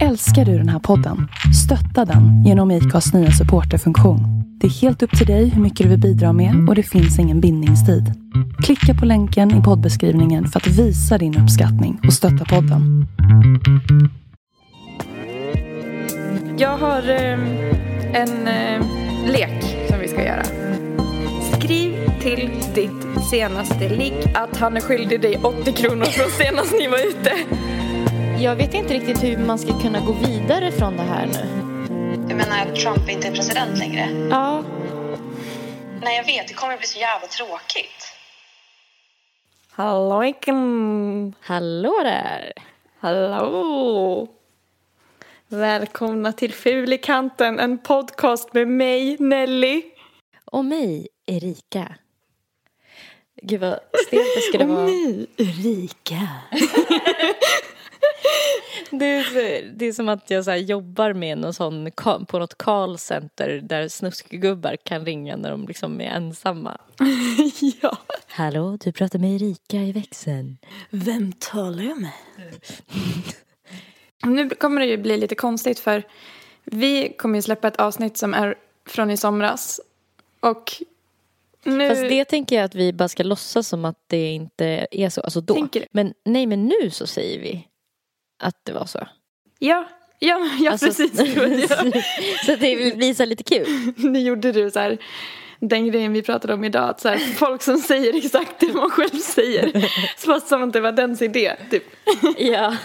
Älskar du den här podden? Stötta den genom IKAs nya supporterfunktion. Det är helt upp till dig hur mycket du vill bidra med och det finns ingen bindningstid. Klicka på länken i poddbeskrivningen för att visa din uppskattning och stötta podden. Jag har eh, en eh, lek som vi ska göra. Skriv till ditt senaste ligg att han är skyldig dig 80 kronor från senast ni var ute. Jag vet inte riktigt hur man ska kunna gå vidare från det här nu. Du menar att Trump inte är president längre? Ja, Nej, jag vet. Det kommer bli så jävla tråkigt. Hallojken! hallå där. Hallå! Välkomna till Ful i kanten, en podcast med mig, Nelly. Och mig, Erika. Gud vad stelt det skulle vara. mig, Erika. Det är, så- det är som att jag så här jobbar med någon sån, på något callcenter där snuskgubbar kan ringa när de liksom är ensamma. ja. Hallå, du pratar med Erika i växeln. Vem talar jag med? Nu kommer det ju bli lite konstigt för vi kommer ju släppa ett avsnitt som är från i somras. Och nu... Fast det tänker jag att vi bara ska låtsas som att det inte är så. Alltså då. Men nej, men nu så säger vi att det var så. Ja, ja, ja Alltså- precis. Så det blir så lite kul. Nu gjorde du så här, den grejen vi pratade om idag. Att så här, folk som säger exakt det man själv säger. Fast som att det var dens idé. Typ. Ja.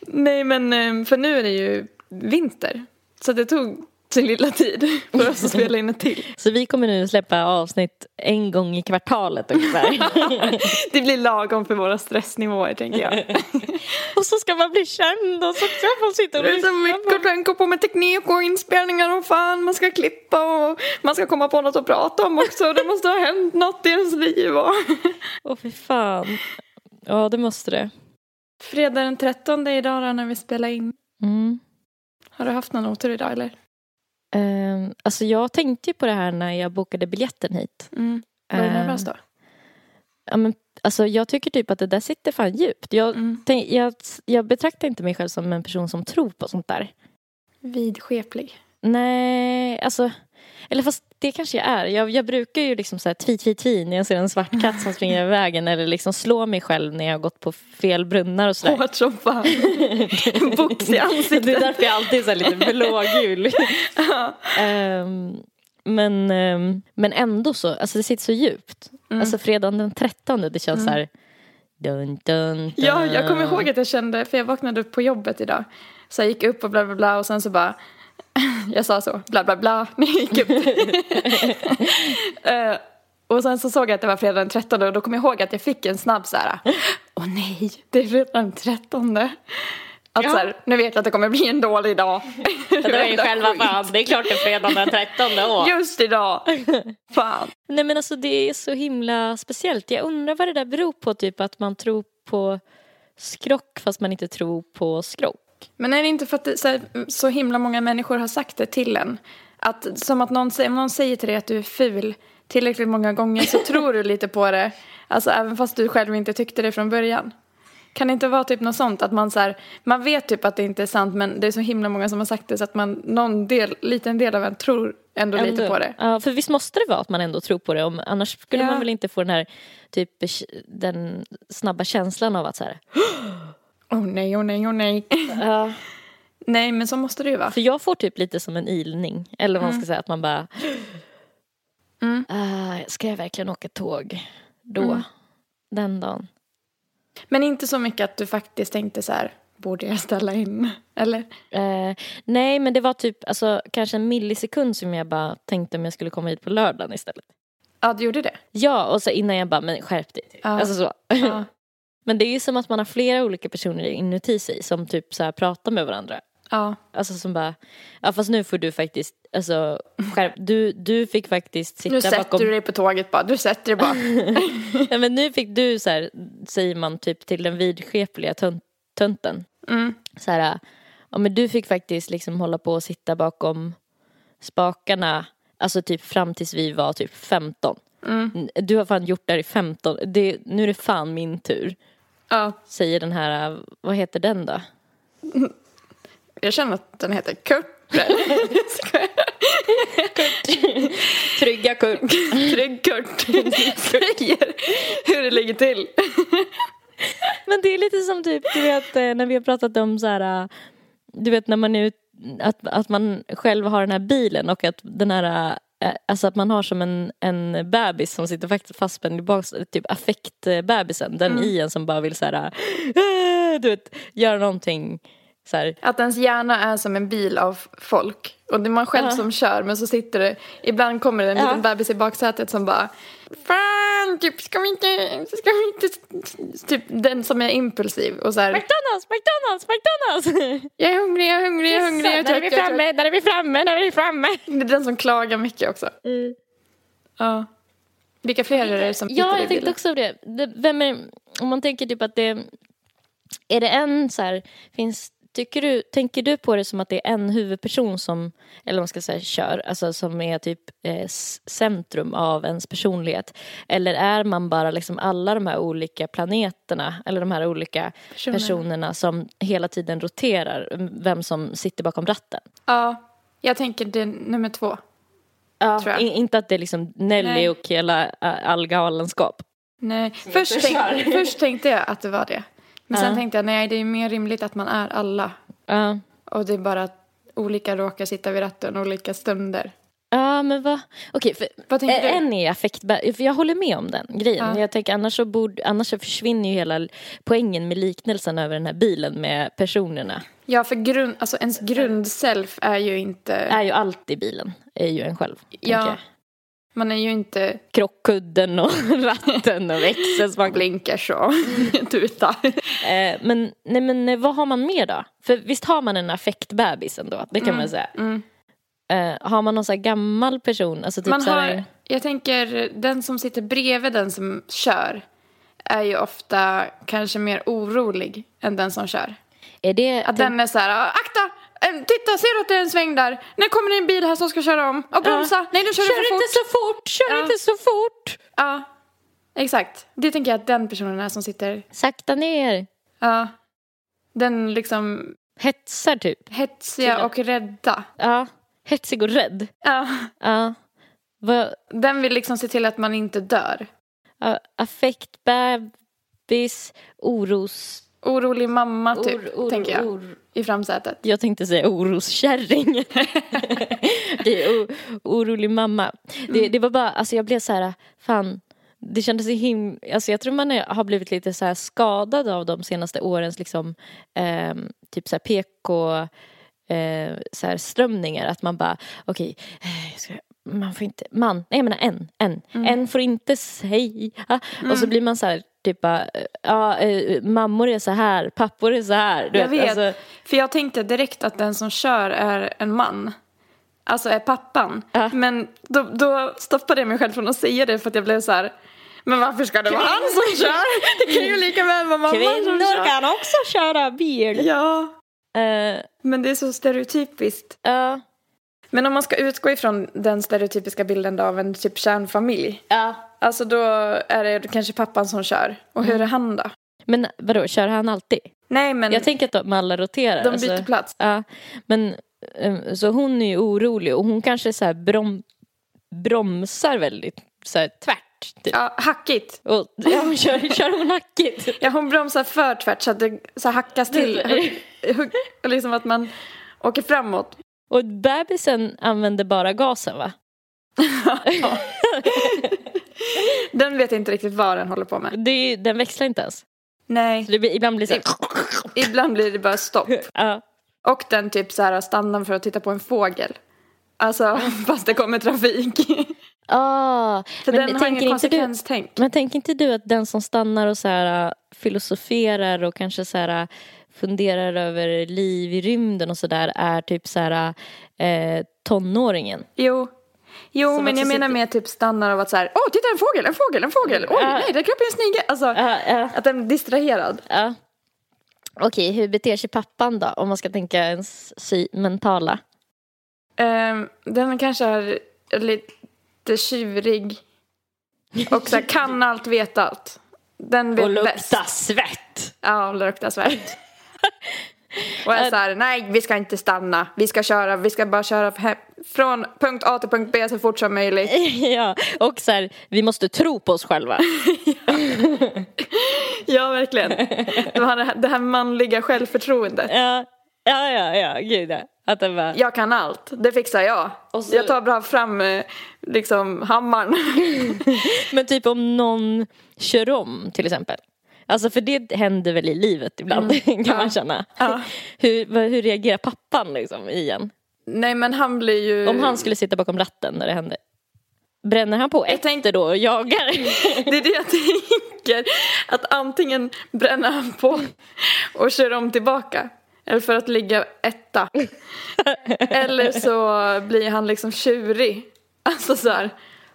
Nej men eh, för nu är det ju vinter. Så det tog sin lilla tid för oss att spela in ett till. Så vi kommer nu släppa avsnitt en gång i kvartalet ungefär. Det blir lagom för våra stressnivåer tänker jag. och så ska man bli känd och så ska man sitta och Det är så mycket att tänka på med teknik och inspelningar och fan man ska klippa och man ska komma på något att prata om också. Det måste ha hänt något i ens liv. Åh fy fan. Ja det måste det. Fredag den 13 idag då, när vi spelar in. Mm. Har du haft någon otur idag eller? Ehm, alltså jag tänkte ju på det här när jag bokade biljetten hit. Mm. Var du Ehm, nervös då? Ja, men, alltså, jag tycker typ att det där sitter fan djupt. Jag, Mm. tänk, jag, jag betraktar inte mig själv som en person som tror på sånt där. Vidskeplig. Nej, alltså... Eller fast det kanske jag är. Jag, jag brukar ju liksom så här tvi, tvi, tvi när jag ser en svart katt som springer över vägen eller liksom slå mig själv när jag har gått på fel brunnar och sådär. Hårt som fan. En box i Det är ansiktet. därför jag alltid är så här lite blågul. Ehm, men, ehm, men ändå så, alltså det sitter så djupt. Mm. Alltså fredagen den 13, det känns så här... Dun, dun, dun. Ja, jag kommer ihåg att jag kände, för jag vaknade upp på jobbet idag. Så jag gick upp och bla bla bla och sen så bara, jag sa så, bla bla bla, jag gick upp. Eh, och sen så såg jag att det var fredag den 13 och då kom jag ihåg att jag fick en snabb så här, åh nej, det är fredag den 13. Att så här, nu vet jag att det kommer bli en dålig dag. Det var ju själva fan, det är klart det är fredagen den 13 år. Just idag. Fan. Nej men alltså det är så himla speciellt. Jag undrar vad det där beror på, typ att man tror på skrock fast man inte tror på skrock. Men är det inte för att det, så, här, så himla många människor har sagt det till en? Att som att någon, om någon säger till dig att du är ful tillräckligt många gånger så tror du lite på det. Alltså även fast du själv inte tyckte det från början. Kan det inte vara typ något sånt att man så här, man vet typ att det inte är sant men det är så himla många som har sagt det så att man, någon del, liten del av en tror ändå, lite Ändå. på det. Ja, för visst måste det vara att man ändå tror på det. Om, annars skulle Ja. man väl inte få den här typ den snabba känslan av att så här. Åh nej, åh nej, åh nej. nej men så måste det ju vara. För jag får typ lite som en ilning. Eller vad man ska säga, att man bara... Mm. "Ah, ska jag verkligen åka tåg då? Mm. Den dagen? Men inte så mycket att du faktiskt tänkte så här, borde jag ställa in? Eller? Eh, nej, men det var typ alltså, kanske en millisekund som jag bara tänkte om jag skulle komma hit på lördagen istället. Ja, du gjorde det? Ja, och så innan jag bara, men skärp dig. Ja. Alltså så. Men det är ju som att man har flera olika personer inuti sig som typ så här pratar med varandra. Ja. Alltså som bara, ja fast nu får du faktiskt, alltså skärp, du, du fick faktiskt sitta Nu sätter bakom, du dig på tåget bara. Du sätter dig bara. ja men nu fick du så här, säger man typ till den vidskepliga tönt, tönten. Mm. Så här, ja men du fick faktiskt liksom hålla på och sitta bakom spakarna, alltså typ fram tills vi var typ 15. Mm. Du har fan gjort det här i 15, det, nu är det fan min tur. Ja. Säger den här, vad heter den då? Jag känner att den heter Kurter. Trygga Kurt. Trygg Kurt säger hur det ligger till. Men det är lite som typ, du vet eh, när vi har pratat om så här, eh, du vet när man är ut, att, att man själv har den här bilen och att den här eh, Alltså att man har som en, en bebis som sitter fast- fastspänd i bak, typ affektbebisen, den i en som bara vill så här, äh, du vet, göra någonting. Att ens hjärna är som en bil av folk. Och det är man själv Ja. som kör men så sitter det, ibland kommer det en Ja. liten bebis i baksätet som bara Fan, typ ska vi inte, ska vi inte, typ den som är impulsiv och så här, McDonalds, McDonalds, McDonalds! jag är hungrig, jag är hungrig, jag är hungrig, jag är När är vi framme, när är vi framme, när är vi framme? Det är den som klagar mycket också. Ja. Vilka fler är det som Ja, jag tänkte också det. det. Vem är, om man tänker typ att det... Är det en så här, finns, tycker du, tänker du på det som att det är en huvudperson som, eller man ska säga, kör, alltså som är typ eh, centrum av ens personlighet? Eller är man bara liksom alla de här olika planeterna, eller de här olika Personerna. personerna som hela tiden roterar, vem som sitter bakom ratten? Ja, jag tänker det är nummer två. Ja, Tror jag. i- inte att det är liksom Nelly Nej. och hela ä, all galenskap. Nej, först, tänk, först tänkte jag att det var det. Men sen tänkte jag nej, det är mer rimligt att man är alla. Och det är bara att olika råkar sitta vid ratten olika stunder. Ja, men vad... Okej, för Vad tänker du? en är affektbär... För jag håller med om den grejen. Ja. Jag tänker annars så, borde, annars så försvinner ju hela poängen med liknelsen över den här bilen med personerna. Ja, för grund, alltså ens grundself är ju inte... Är ju alltid bilen, är ju en själv. ja. Man är ju inte Krockkudden och ratten och växeln. blinkers och tuta. Eh, men, nej, men eh, vad har man mer då? För visst har man en affektbebis ändå, det kan man säga. Mm. Eh, har man någon så här gammal person? Alltså typ Man så här, har, jag tänker, den som sitter bredvid den som kör är ju ofta kanske mer orolig än den som kör. är det, Att den är så här, "Ah, akta! Eh, Titta, ser du att det är en sväng där? Nu kommer det en bil här som ska köra om. Och bromsa! Nej, nu kör, du Kör för fort! inte så fort, kör Ja. inte så fort! Ja, exakt. Det tänker jag att den personen är som sitter, Sakta ner! ja. Den liksom Hetsar typ. Hetsiga och rädda. Ja, hetsig och rädd. Ja. Ja. Vad, Den vill liksom se till att man inte dör. ja, affekt, bebis, oros... Orolig mamma typ, or- or- tänker jag. or- I framsätet. Jag tänkte säga oroskärring. det är orolig mamma. Det, det var bara, alltså jag blev så här, fan. Det kändes så him... Alltså jag tror man är, har blivit lite så här skadad av de senaste årens liksom, ehm, typ så här PK eh, så här strömningar. Att man bara, okej, eh, jag ska- man får inte, man, nej jag menar en, en, en får inte säga. Och så blir man så här, typ bara, eh, ja, eh, mammor är så här, pappor är så här. Du Jag vet, alltså- för jag tänkte direkt att den som kör är en man. Alltså är pappan. Ja. Men då, då stoppade jag mig själv från att säga det för att jag blev så här. Men varför ska det vara han som kör? Det kan ju lika väl vara mamman som Kvinnor kör. kan också köra bil. Ja, Eh, men det är så stereotypiskt. Ja. Men om man ska utgå ifrån den stereotypiska bilden av en typ kärnfamilj. ja. Alltså då är det kanske pappan som kör. Och Mm. hur är han då? Men vadå, kör han alltid? Nej men Jag tänker att de alla roterar. de alltså. byter plats. Ja, men eh, så hon är ju orolig och hon kanske så här brom, bromsar väldigt så här tvärt. Typ. Ja, hackigt. Och, ja, hon kör, kör hon hackigt? Ja, hon bromsar för tvärt så att det så hackas till. Hugg- hugg- liksom att man åker framåt. Och bebisen använder bara gasen va? Den vet inte riktigt vad den håller på med. Det den växlar inte ens. Nej, det ibland blir det så här, ibland blir det bara stopp. ja. Och den typ så här stannar för att titta på en fågel. Alltså, fast det kommer trafik. ah, För men den har ingen du, konsekvenstänk. Men tänker inte du att den som stannar och så här, äh, filosoferar och kanske så här, äh, funderar över liv i rymden och sådär är typ så här, äh, tonåringen? Jo. Jo, Som men jag menar med typ stannar av att så här, åh, titta en fågel, en fågel, en fågel, oj, nej, där kröp en snigel. Alltså, att den är distraherad. ja. Okej, hur beter sig pappan då? Om man ska tänka ens sy- mentala. Ehm, den kanske är lite tjurig. Och så här, kan allt, vet allt. Den vet Och bäst. lukta svett! Ja, och lukta svett. Och är så här, nej vi ska inte stanna, vi ska köra, vi ska bara köra he- från punkt A till punkt B så fort som möjligt. ja, och så här, vi måste tro på oss själva. Ja, verkligen. Det, här, det här manliga självförtroendet. Ja, ja, ja, ja gud ja. Att det bara, Jag kan allt, det fixar jag. Och så- Jag tar bra fram eh, liksom hammaren. Men typ om någon kör om till exempel. Alltså för det händer väl i livet ibland kan man känna. Mm. Ja. Hur, hur reagerar pappan liksom i en? Nej men han blir ju... Om han skulle sitta bakom ratten när det händer. Bränner han på efter tänkte- då och jagar? Det är det jag tänker. Att antingen bränner han på och kör om tillbaka. Eller för att ligga etta. Eller så blir han liksom tjurig. Alltså så här,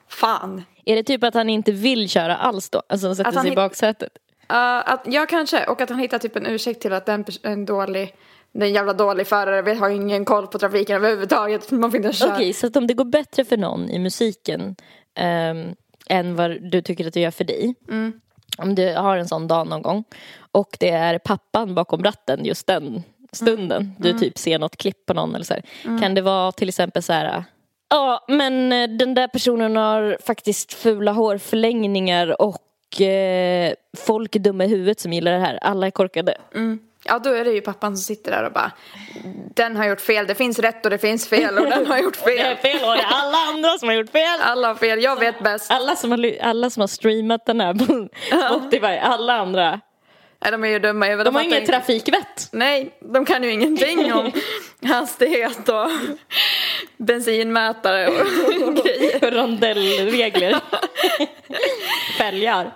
fan. Är det typ att han inte vill köra alls då? Alltså sätter sig i baksätet? Uh, att, ja, kanske. Och att han hittar typ en ursäkt till att den pers- en dålig, den är en jävla dålig förare, vi har ingen koll på trafiken överhuvudtaget. Man får inte köra. Okej, så att om det går bättre för någon i musiken ehm, än vad du tycker att det gör för dig. Om du har en sån dag någon gång och det är pappan bakom ratten just den stunden. Du typ ser något klipp på någon eller så här. Kan det vara till exempel så här Ja, men eh, den där personen har faktiskt fula hårförlängningar och eh, folk är dumma i huvudet som gillar det här. Alla är korkade. Ja, då är det ju pappan som sitter där och bara Den har gjort fel, det finns rätt och det finns fel och den har gjort Det är fel. fel och det är alla andra som har gjort fel. Alla har fel, jag vet bäst. Alla som har, alla som har streamat den här på Spotify, alla andra. Nej, de är ju dumma huvudet. De har inget inte- trafikvett. Nej, de kan ju ingenting om hastighet och bensinmätare och grejer. Rondellregler. Fälgar.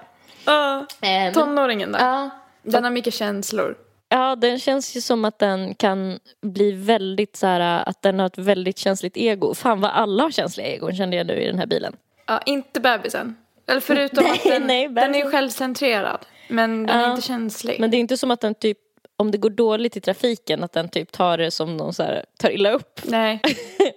Ehm, Tonåringen där. Ja. Den har mycket känslor. Ja, den känns ju som att den kan bli väldigt så här, att den har ett väldigt känsligt ego. Fan vad alla har känsliga egon kände jag nu i den här bilen. Ja, inte bebisen. Eller förutom Nej, att den, nej, den är självcentrerad. Men den är Ja. inte känslig. Men det är inte som att den typ, om det går dåligt i trafiken, att den typ tar det som någon så här, tar illa upp. Nej,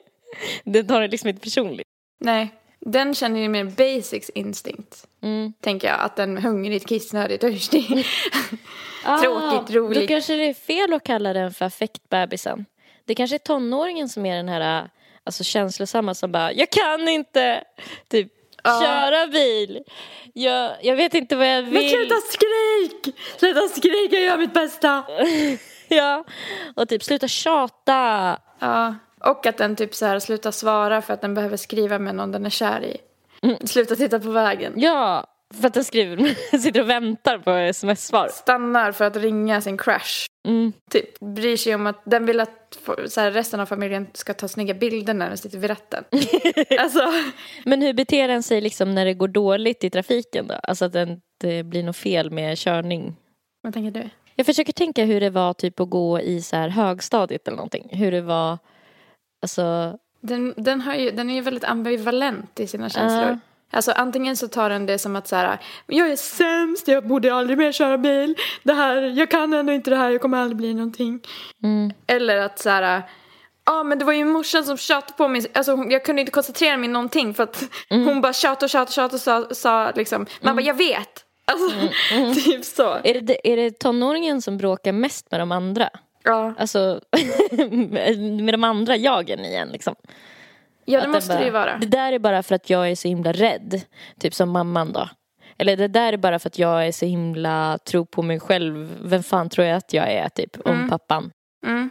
Den tar det liksom inte personligt. nej. Den känner ju mer basics instinct. Mm. Tänker jag. Att den är hungrig, kissnödig, törstig. Tråkigt, roligt. Ah, Då kanske det är fel att kalla den för affektbebisen. Det kanske är tonåringen som är den här alltså, känslosamma som bara Jag kan inte typ köra bil. Jag, jag vet inte vad jag vill. Men sluta skrik! Sluta skrik, jag gör mitt bästa! Ja. Och typ sluta tjata. Ja. Och att den typ så här slutar svara för att den behöver skriva med någon den är kär i. Sluta titta på vägen. Ja. För att den skriver, sitter och väntar på sms-svar. Stannar för att ringa sin crush. Mm. Typ bryr sig om att den vill att så här, resten av familjen ska ta snygga bilder när den sitter vid ratten. alltså, Men hur beter den sig liksom när det går dåligt i trafiken då? Alltså att det inte blir något fel med körning. vad tänker du? Jag försöker tänka hur det var typ att gå i så här högstadiet eller någonting. Hur det var, alltså, Den, den, har ju, den är ju väldigt ambivalent i sina känslor. Ja. Alltså antingen så tar den det som att så här, jag är sämst, jag borde aldrig mer köra bil. Det här, jag kan ändå inte det här, jag kommer aldrig bli någonting. mm, Eller att så här, ja men det var ju morsan som tjatade på mig, alltså hon- jag kunde inte koncentrera mig någonting för att hon bara tjatade och tjatade och tjatade och sa, sa liksom, man bara jag vet. Alltså typ så. är, det, är det tonåringen som bråkar mest med de andra? Ja, Alltså med de andra jagen igen liksom. ja Att det den måste bara, det ju vara. Det där är bara för att jag är så himla rädd. Typ som mamman då. Eller det där är bara för att jag är så himla tro på mig själv. Vem fan tror jag att jag är typ om pappan. Mm.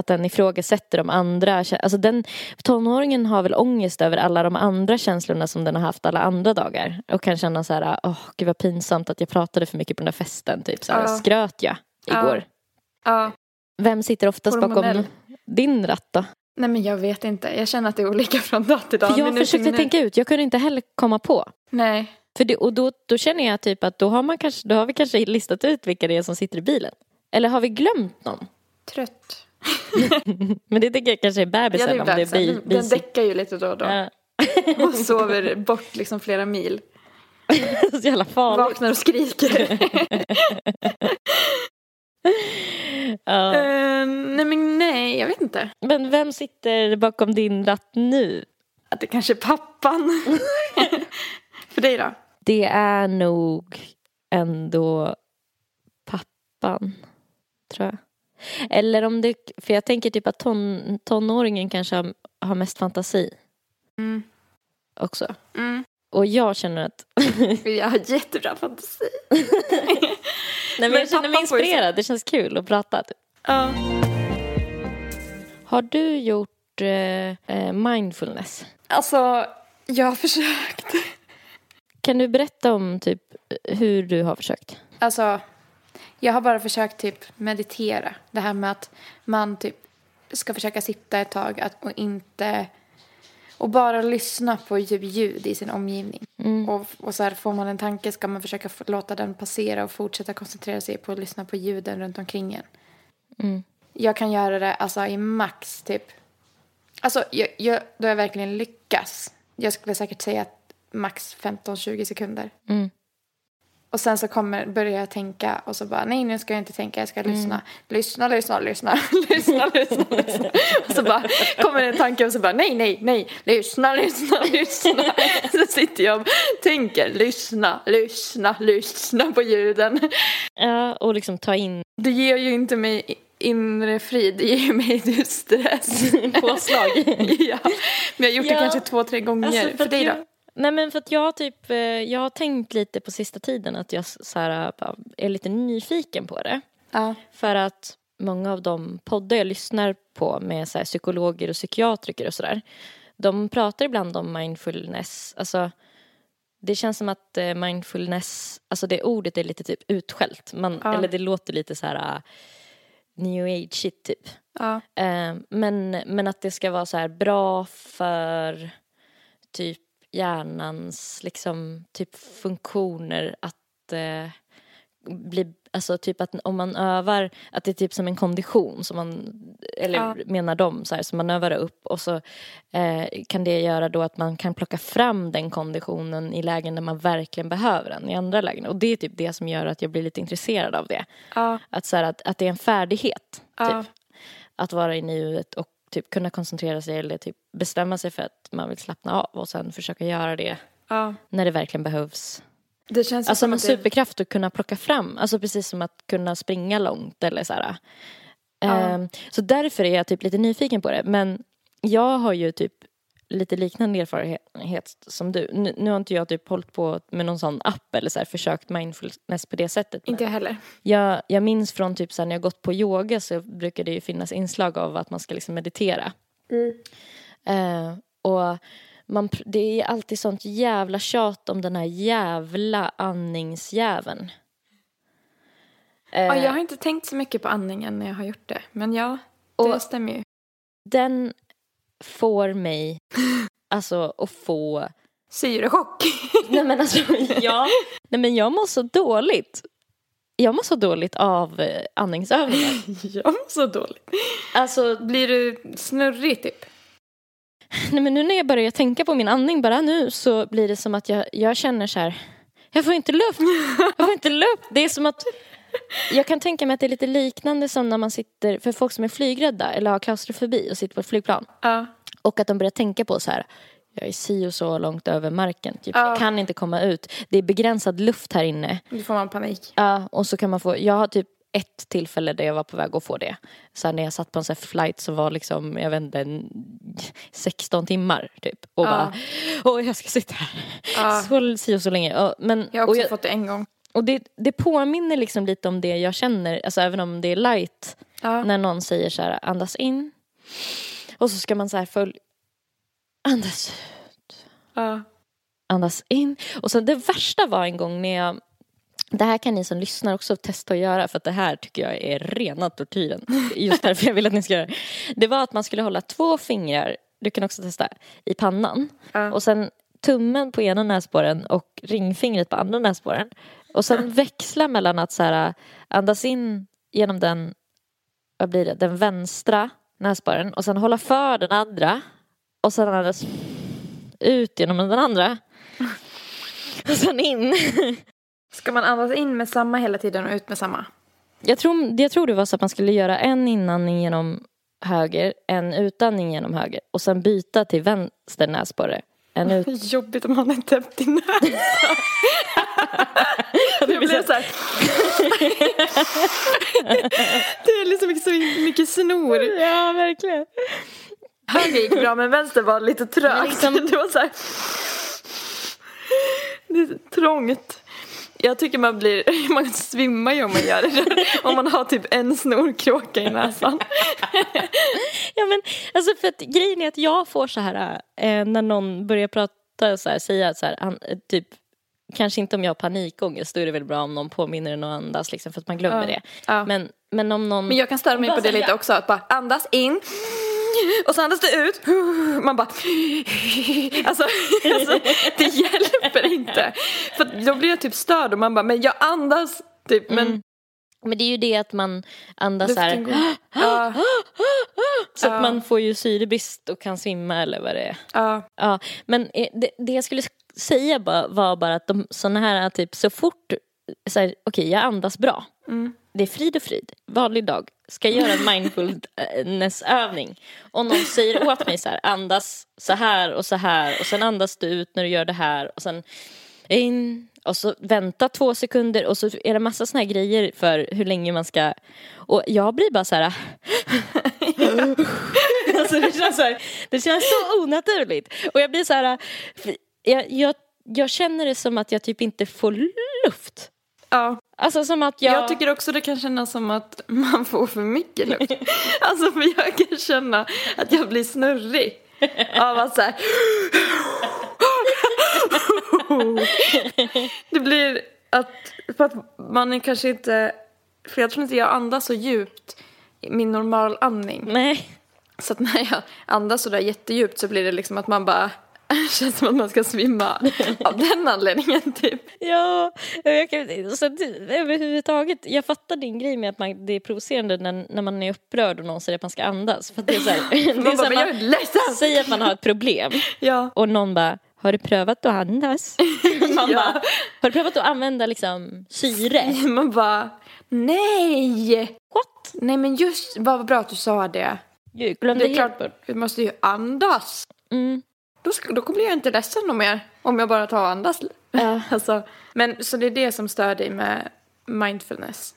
Att den ifrågasätter de andra. Alltså den, tonåringen har väl ångest över alla de andra känslorna som den har haft alla andra dagar. Och kan känna så här, åh gud vad pinsamt att jag pratade för mycket på den där festen. Typ så här, Ja. skröt jag igår. Ja. Vem sitter oftast Hormonell. bakom din ratt då? Nej men jag vet inte, jag känner att det är olika från dag till dag. För jag försökte minut. tänka ut, jag kunde inte heller komma på. Nej. För det, och då, då känner jag typ att då har, man kanske, då har vi kanske listat ut vilka det är som sitter i bilen. Eller har vi glömt någon? Trött. Men det tycker jag kanske är bebisen Ja, det är om det är bebisen. bi, Den- Den däckar ju lite då och då. Ja. Och sover bort liksom flera mil. så jävla farligt. Vaknar och skriker. Ja. Eh, nej men nej, jag vet inte. Men vem sitter bakom din ratt nu? Att det kanske är pappan. För dig då? Det är nog ändå pappan, tror jag. Eller om det, för jag tänker typ att ton, tonåringen kanske har, har mest fantasi Mm. också. Mm. Och jag känner att, Jag har jättebra fantasi. nej men Men jag känner mig inspirerad, det känns kul att prata. Typ. Ja. Har du gjort eh, eh, mindfulness? Alltså, jag har försökt. Kan du berätta om typ hur du har försökt? Alltså, jag har bara försökt typ meditera. Det här med att man typ ska försöka sitta ett tag att, och inte... Och bara lyssna på ljud i sin omgivning. Och, och så här, får man en tanke ska man försöka låta den passera och fortsätta koncentrera sig på att lyssna på ljuden runt omkring en. Mm. Jag kan göra det alltså i max typ... Alltså, jag, jag, då jag verkligen lyckats. Jag skulle säkert säga att max 15-20 sekunder. Mm. Och sen så kommer, börjar jag tänka och så bara nej nu ska jag inte tänka, jag ska lyssna. Lyssna, lyssna, lyssna, lyssna, lyssna, lyssna. Och så bara kommer en tanke och så bara nej, nej, nej, lyssna, lyssna, lyssna. Så sitter jag och tänker lyssna, lyssna, lyssna på ljuden. Ja, och liksom ta in Det ger ju inte mig inre frid, det ger mig ju stress. påslag. ja. Men jag har gjort det Ja. kanske två, tre gånger. Alltså, för att dig då? Nej men för att jag typ, eh, jag har tänkt lite på sista tiden att jag så här, bara är lite nyfiken på det. Ja. För att många av de poddar jag lyssnar på med så här, psykologer och psykiatriker och sådär. De pratar ibland om mindfulness. Alltså, det känns som att eh, mindfulness, alltså det ordet är lite typ utskällt. Man, Ja. Eller det låter lite så här new age shit typ. Ja. Eh, men, men att det ska vara så här bra för typ hjärnans liksom typ funktioner att eh, bli, alltså typ att om man övar, att det är typ som en kondition som man, eller Ja. menar de så här, som man övar upp och så eh, kan det göra då att man kan plocka fram den konditionen i lägen där man verkligen behöver den i andra lägen och det är typ det som gör att jag blir lite intresserad av det. Ja. Att, så här, att, att det är en färdighet. Ja. Typ. Att vara i nuet och typ kunna koncentrera sig eller typ bestämma sig för att man vill slappna av och sen försöka göra det ja. när det verkligen behövs. Det känns Alltså som en det... superkraft att kunna plocka fram, alltså precis som att kunna springa långt eller så här. Ja. Ehm, så därför är jag typ lite nyfiken på det. Men jag har ju typ lite liknande erfarenhet som du. Nu, nu har inte jag typ hållit på med någon sån app eller så här, försökt mindfulness på det sättet. Inte jag heller. Jag, jag minns från typ så här, när jag gått på yoga så brukar det ju finnas inslag av att man ska liksom meditera. Eh, och man, det är alltid sånt jävla tjat om den här jävla andningsjäveln. Eh, Ja, jag har inte tänkt så mycket på andningen när jag har gjort det. Men ja, det Och- stämmer ju. Den får mig alltså att få... Syrechock. Nej men alltså, ja. Nej men jag mår så dåligt. Jag mår så dåligt av eh, andningsövningar. jag mår så dåligt. Alltså Blir du snurrig typ? Nej men nu när jag börjar tänka på min andning bara nu så blir det som att jag, jag känner så här. Jag får inte luft. Jag får inte luft. Det är som att jag kan tänka mig att det är lite liknande som när man sitter, för folk som är flygrädda eller har klaustrofobi och sitter på ett flygplan. Ja. Och att de börjar tänka på så här. Jag är si och så långt över marken. Typ. Ja. Jag kan inte komma ut. Det är begränsad luft här inne. Då får man panik. Ja, och så kan man få, jag har typ ett tillfälle där jag var på väg att få det. Så när jag satt på en sån här flight som var liksom, jag vet inte, en 16 timmar typ. Och Ja. bara, åh jag ska sitta här. Ja. Så, så länge. Men, Jag har också fått det en gång. Och det, det påminner liksom lite om det jag känner, alltså även om det är light. Ja. När någon säger så här, andas in. Och så ska man så här följa, andas Ja. andas in. Och sen det värsta var en gång när jag det här kan ni som lyssnar också testa att göra för att det här tycker jag är rena tortyren. Just därför jag vill att ni ska göra det. Det var att man skulle hålla två fingrar, du kan också testa, i pannan. Ja. Och sen tummen på ena näsborren och ringfingret på andra näsborren. Och sen växla mellan att så här, andas in genom den, vad blir det, den vänstra näsborren och sen hålla för den andra. Och sen andas ut genom den andra. Och sen in. Ska man andas in med samma hela tiden och ut med samma? Jag tror, jag tror det var så att man skulle göra en inandning genom höger, en utandning genom höger och sen byta till vänster näsborre. En ut... Jobbigt om han är täppt i näsan. Det blev så här. Det är liksom så mycket snor. Ja, verkligen. Höger gick bra men vänster var lite trögt. liksom- Det var så här. Det är trångt. Jag tycker man blir, man svimmar ju om man gör det. Om man har typ en snorkråka i näsan. Ja men alltså för att grejen är att jag får så här eh, när någon börjar prata så här, säga så här, an, eh, typ Kanske inte om jag har panikångest, då är det väl bra om någon påminner en att andas liksom, för att man glömmer Ja. det. Ja. Men, men om någon... Men jag kan störa mig på det lite också. Att bara andas in. Och så andas det ut. Man bara... Alltså, alltså det hjälper inte. För då blir jag typ störd och man bara, men jag andas. Typ, men Men det är ju det att man andas så här, Ja, så Ja. att man får ju syrebrist och kan svimma eller vad det är. ja, Ja, men eh, det, det jag skulle säga var bara att de såna här typ så fort, så här, okej jag andas bra. Mm. Det är frid och frid, vanlig dag. Ska jag göra en mindfulness-övning. Och någon säger åt mig så här, andas så här och så här och sen andas du ut när du gör det här och sen in och så vänta två sekunder och så är det massa såna här grejer för hur länge man ska och jag blir bara så här alltså det känns så här, det känns så onaturligt och jag blir så här jag, jag, jag känner det som att jag typ inte får luft ja. alltså som att jag Jag tycker också det kan kännas som att man får för mycket luft. Alltså för jag kan känna att jag blir snurrig. Av att så här... Det blir att, för att man kanske inte, för jag tror inte jag andas så djupt i min normalandning. nej Så att när jag andas sådär jättedjupt så blir det liksom att man bara känns som att man ska svimma av den anledningen typ. Ja, jag kan, så överhuvudtaget, jag fattar din grej med att man, det är provocerande när, när man är upprörd och någon säger att man ska andas. För det är så här, det är Man bara, men jag är man, ledsen! säg att man har ett problem Ja. och någon bara, har du prövat att andas? Man Ja. bara, har du prövat att använda liksom syre? Man bara, nej! What? Nej men just, vad bra att du sa det. Jag glömde Det är klart, vi måste ju andas. Mm. Då, då blir jag inte ledsen någon mer om jag bara tar och andas. Ja. alltså, men så det är det som stör dig med mindfulness.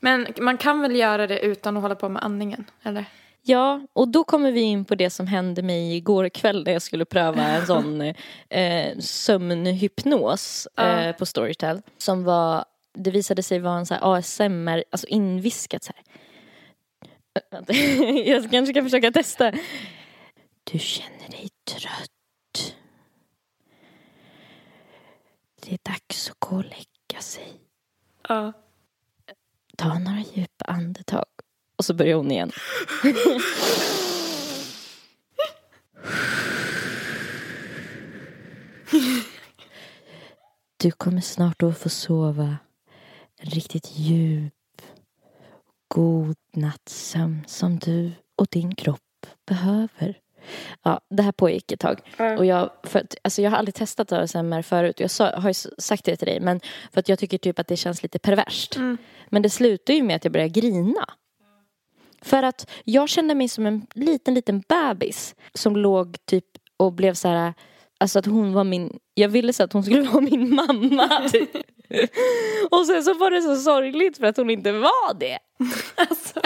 Men man kan väl göra det utan att hålla på med andningen, eller? Ja, och då kommer vi in på det som hände mig igår kväll när jag skulle pröva en sån eh, sömnhypnos eh, på Storytel. Som var, det visade sig vara en så här ASMR, alltså inviskat så här. Jag kanske ska försöka testa. Du känner dig trött. Det är dags att gå och lägga sig. Ja. Ta några djupa andetag. Och så börjar hon igen. Du kommer snart att få sova en riktigt djup, god nattsömn som du och din kropp behöver. Ja, det här pågick ett tag. Ja. Och jag, för att, alltså jag har aldrig testat ASMR förut. Jag sa, har ju sagt det till dig. Men för att jag tycker typ att det känns lite perverst. Mm. Men det slutar ju med att jag börjar grina. För att jag kände mig som en liten, liten bebis. Som låg typ och blev så här. Alltså att hon var min, jag ville så att hon skulle vara min mamma. Typ. Och sen så var det så sorgligt för att hon inte var det. Alltså.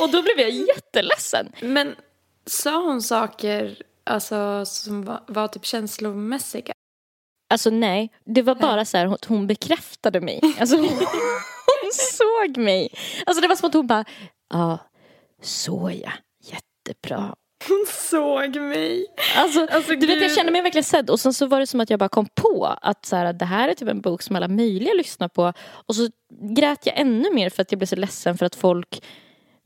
Och då blev jag jätteledsen. Men sa hon saker alltså, som var, var typ känslomässiga? Alltså nej, det var bara så här att hon bekräftade mig. Alltså hon, hon såg mig. Alltså det var som att hon bara, ja, så ja, jättebra. Hon såg mig. Alltså, Alltså, du vet jag kände mig verkligen sedd och sen så var det som att jag bara kom på att så här, det här är typ en bok som alla möjliga lyssnar på. Och så grät jag ännu mer för att jag blev så ledsen för att folk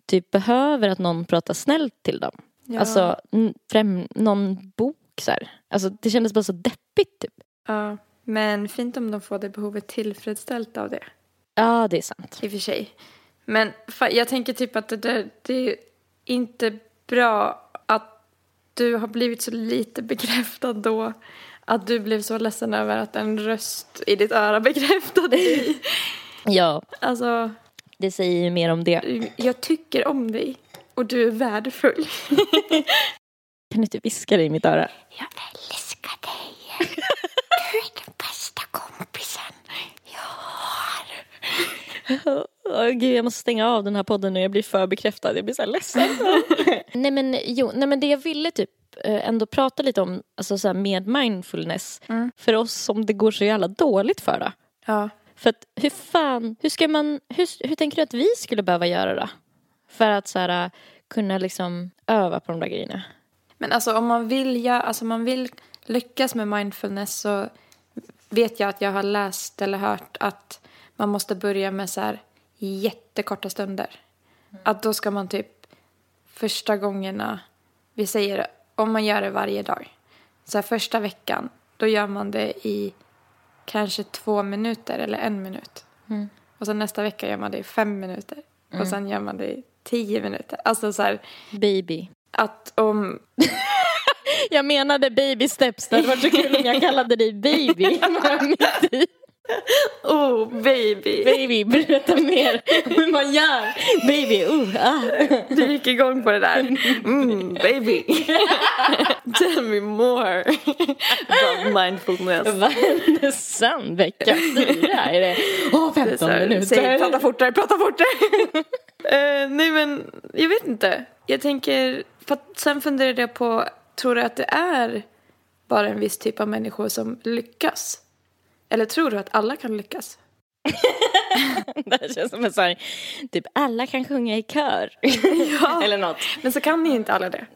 typ behöver att någon pratar snällt till dem. Ja. Alltså främ, någon bok så här. Alltså det kändes bara så deppigt typ. Ja, men fint om de får det behovet tillfredsställt av det. Ja, det är sant. I och för sig. Men jag tänker typ att det, där, det är inte bra att du har blivit så lite bekräftad då. Att du blev så ledsen över att en röst i ditt öra bekräftade dig. Ja, Alltså, det säger ju mer om det. jag tycker om dig. Och du är värdefull. kan du inte viska det i mitt öra? Jag älskar dig. Du är den bästa kompisen jag har. Oh, gud, jag måste stänga av den här podden nu. Jag blir för bekräftad. Jag blir så här ledsen. nej, men, jo, nej, men det jag ville typ eh, ändå prata lite om alltså, så här, med mindfulness. Mm. För oss som det går så jävla dåligt för. Då. Ja. För att hur fan, hur ska man, hur, hur tänker du att vi skulle behöva göra då? För att så här, kunna liksom öva på de där grejerna. Men alltså om man vill, ja, alltså man vill lyckas med mindfulness så vet jag att jag har läst eller hört att man måste börja med så här jättekorta stunder. Att då ska man typ första gångerna, vi säger om man gör det varje dag. Så här första veckan, då gör man det i kanske två minuter eller en minut. Och sen nästa vecka gör man det i fem minuter. Och sen gör man det i tio minuter. Alltså så här Baby. att om Jag menade baby steps. Det hade varit så kul om jag kallade dig baby. Oh, baby. baby, berätta mer hur man gör. Baby, uh, ah. Du gick igång på det där. Mm, baby. Tell me more about mindfulness. Vad hände sen? Vecka fyra? Är det är 15 så här, minuter? Säg prata fortare, prata fortare. Eh, nej men, jag vet inte. Jag tänker, för att sen funderade jag på, tror du att det är bara en viss typ av människor som lyckas? Eller tror du att alla kan lyckas? Det här känns som en sån typ alla kan sjunga i kör. Eller något. Men så kan ni inte alla det.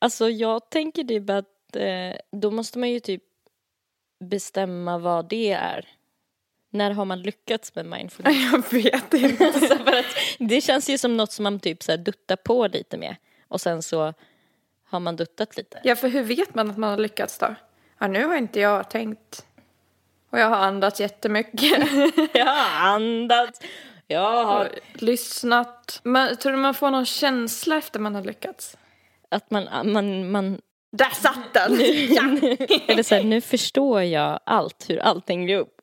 Alltså jag tänker typ att eh, då måste man ju typ bestämma vad det är. När har man lyckats med mindfulness? Jag vet inte. För att det känns ju som något som man typ så här duttar på lite med. Och sen så har man duttat lite. Ja, för hur vet man att man har lyckats då? Ja, nu har inte jag tänkt. Och jag har andats jättemycket. Jag har andats. Jag har... lyssnat. Men, tror du man får någon känsla efter man har lyckats? Att man, man, man Där satt den! ja. Eller så här, nu förstår jag allt, hur allt hänger ihop.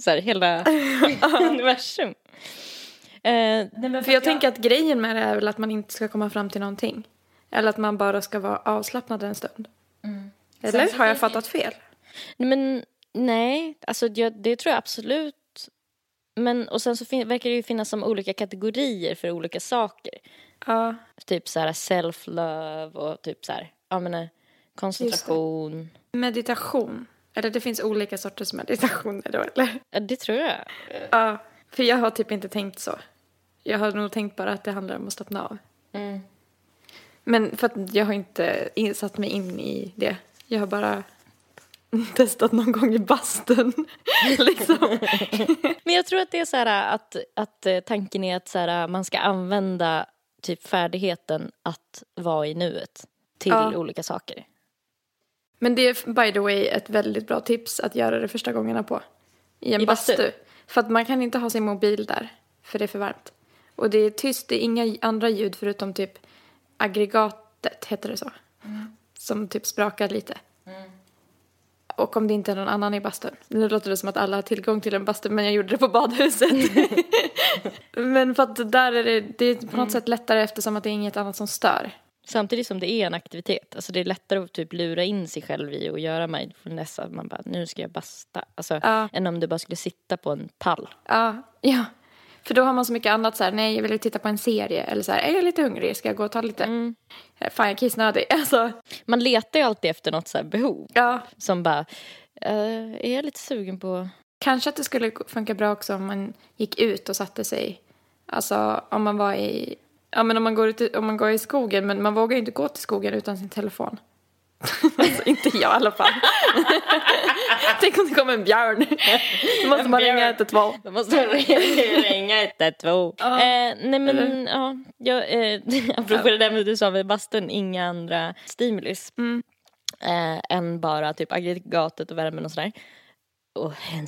Så här, hela universum. Eh, nej, men För jag tänker att grejen med det är väl att man inte ska komma fram till någonting. Eller att man bara ska vara avslappnad en stund. Eller Sen så har jag fattat fel? Nej, men nej, alltså jag, det tror jag absolut. Men och sen så fin- verkar det ju finnas som olika kategorier för olika saker. Ja. Typ så här self-love och typ så här, ja men eh, koncentration. Meditation. Eller det finns olika sorters meditationer då, eller? Ja, det tror jag. Ja. För jag har typ inte tänkt så. Jag har nog tänkt bara att det handlar om att slappna av. Mm. Men för att jag har inte in- satt mig in i det. Jag har bara testat någon gång i bastun. liksom. Men jag tror att det är så här att, att eh, tanken är att så här, man ska använda typ färdigheten att vara i nuet till Ja. olika saker. Men det är by the way ett väldigt bra tips att göra det första gångerna på. I en I bastu? bastu. För att man kan inte ha sin mobil där. För det är för varmt. Och det är tyst, det är inga andra ljud förutom typ aggregatet, heter det så? Som typ sprakar lite. Och om det inte är någon annan i bastun. Nu låter det som att alla har tillgång till en bastu men jag gjorde det på badhuset. men för att där är det, det är på något sätt lättare eftersom att det är inget annat som stör. Samtidigt som det är en aktivitet. Alltså det är lättare att typ lura in sig själv i och göra mindfulness. Att man bara, nu ska jag basta. Alltså, Ja. Än om du bara skulle sitta på en pall. Ja, ja. För då har man så mycket annat så här, nej jag vill titta på en serie eller så här, är jag lite hungrig, ska jag gå och ta lite? Mm. Fan jag är kissnödig. Alltså, Man letar ju alltid efter något så här behov. ja. Som bara, eh, är jag lite sugen på... Kanske att det skulle funka bra också om man gick ut och satte sig, alltså om man var i, ja men om man går, ut, i- om man går i skogen, men man vågar ju inte gå till skogen utan sin telefon. alltså inte jag i alla fall. Tänk om det kommer en björn. Då måste man björn. ringa 112. Då måste man ringa 112. Ja. Eh, nej men, Eller? ja. Jag, eh, apropå det där med du sa med bastun, inga andra stimulus. Mm. Eh, än bara typ aggregatet och värmen och sådär. Och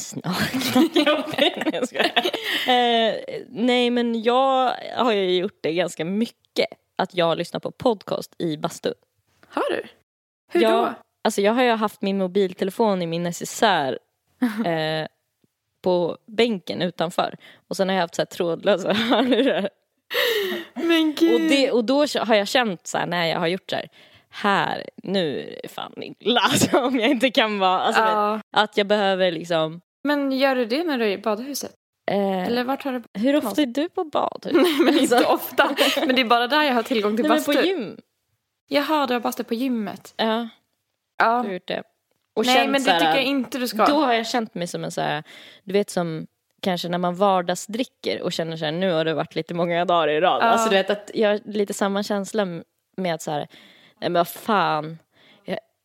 skojar. eh, nej men jag har ju gjort det ganska mycket. Att jag lyssnar på podcast i bastun. Har du? Hur jag, då? Alltså jag har ju haft min mobiltelefon i min necessär eh, på bänken utanför. Och sen har jag haft så här trådlösa hörlurar. Men gud. Och, det, och då har jag känt så här när jag har gjort så här. Här, nu är det fan illa alltså, om jag inte kan vara. Alltså, Ja. Att jag behöver liksom. Men gör du det när du är i badhuset? Eh, Eller vart har du hur ofta är du på bad? Men inte ofta. Men det är bara där jag har tillgång till Nej, men bastu. på gym? Jaha, du har bastu på gymmet. Ja, Ja. har gjort det. Och Nej, men det här, tycker jag inte du ska. Då har jag känt mig som en så här, du vet som kanske när man vardagsdricker och känner så här, nu har det varit lite många dagar i rad. Ja. Alltså du vet att jag har lite samma känsla med att så här, nej men vad fan,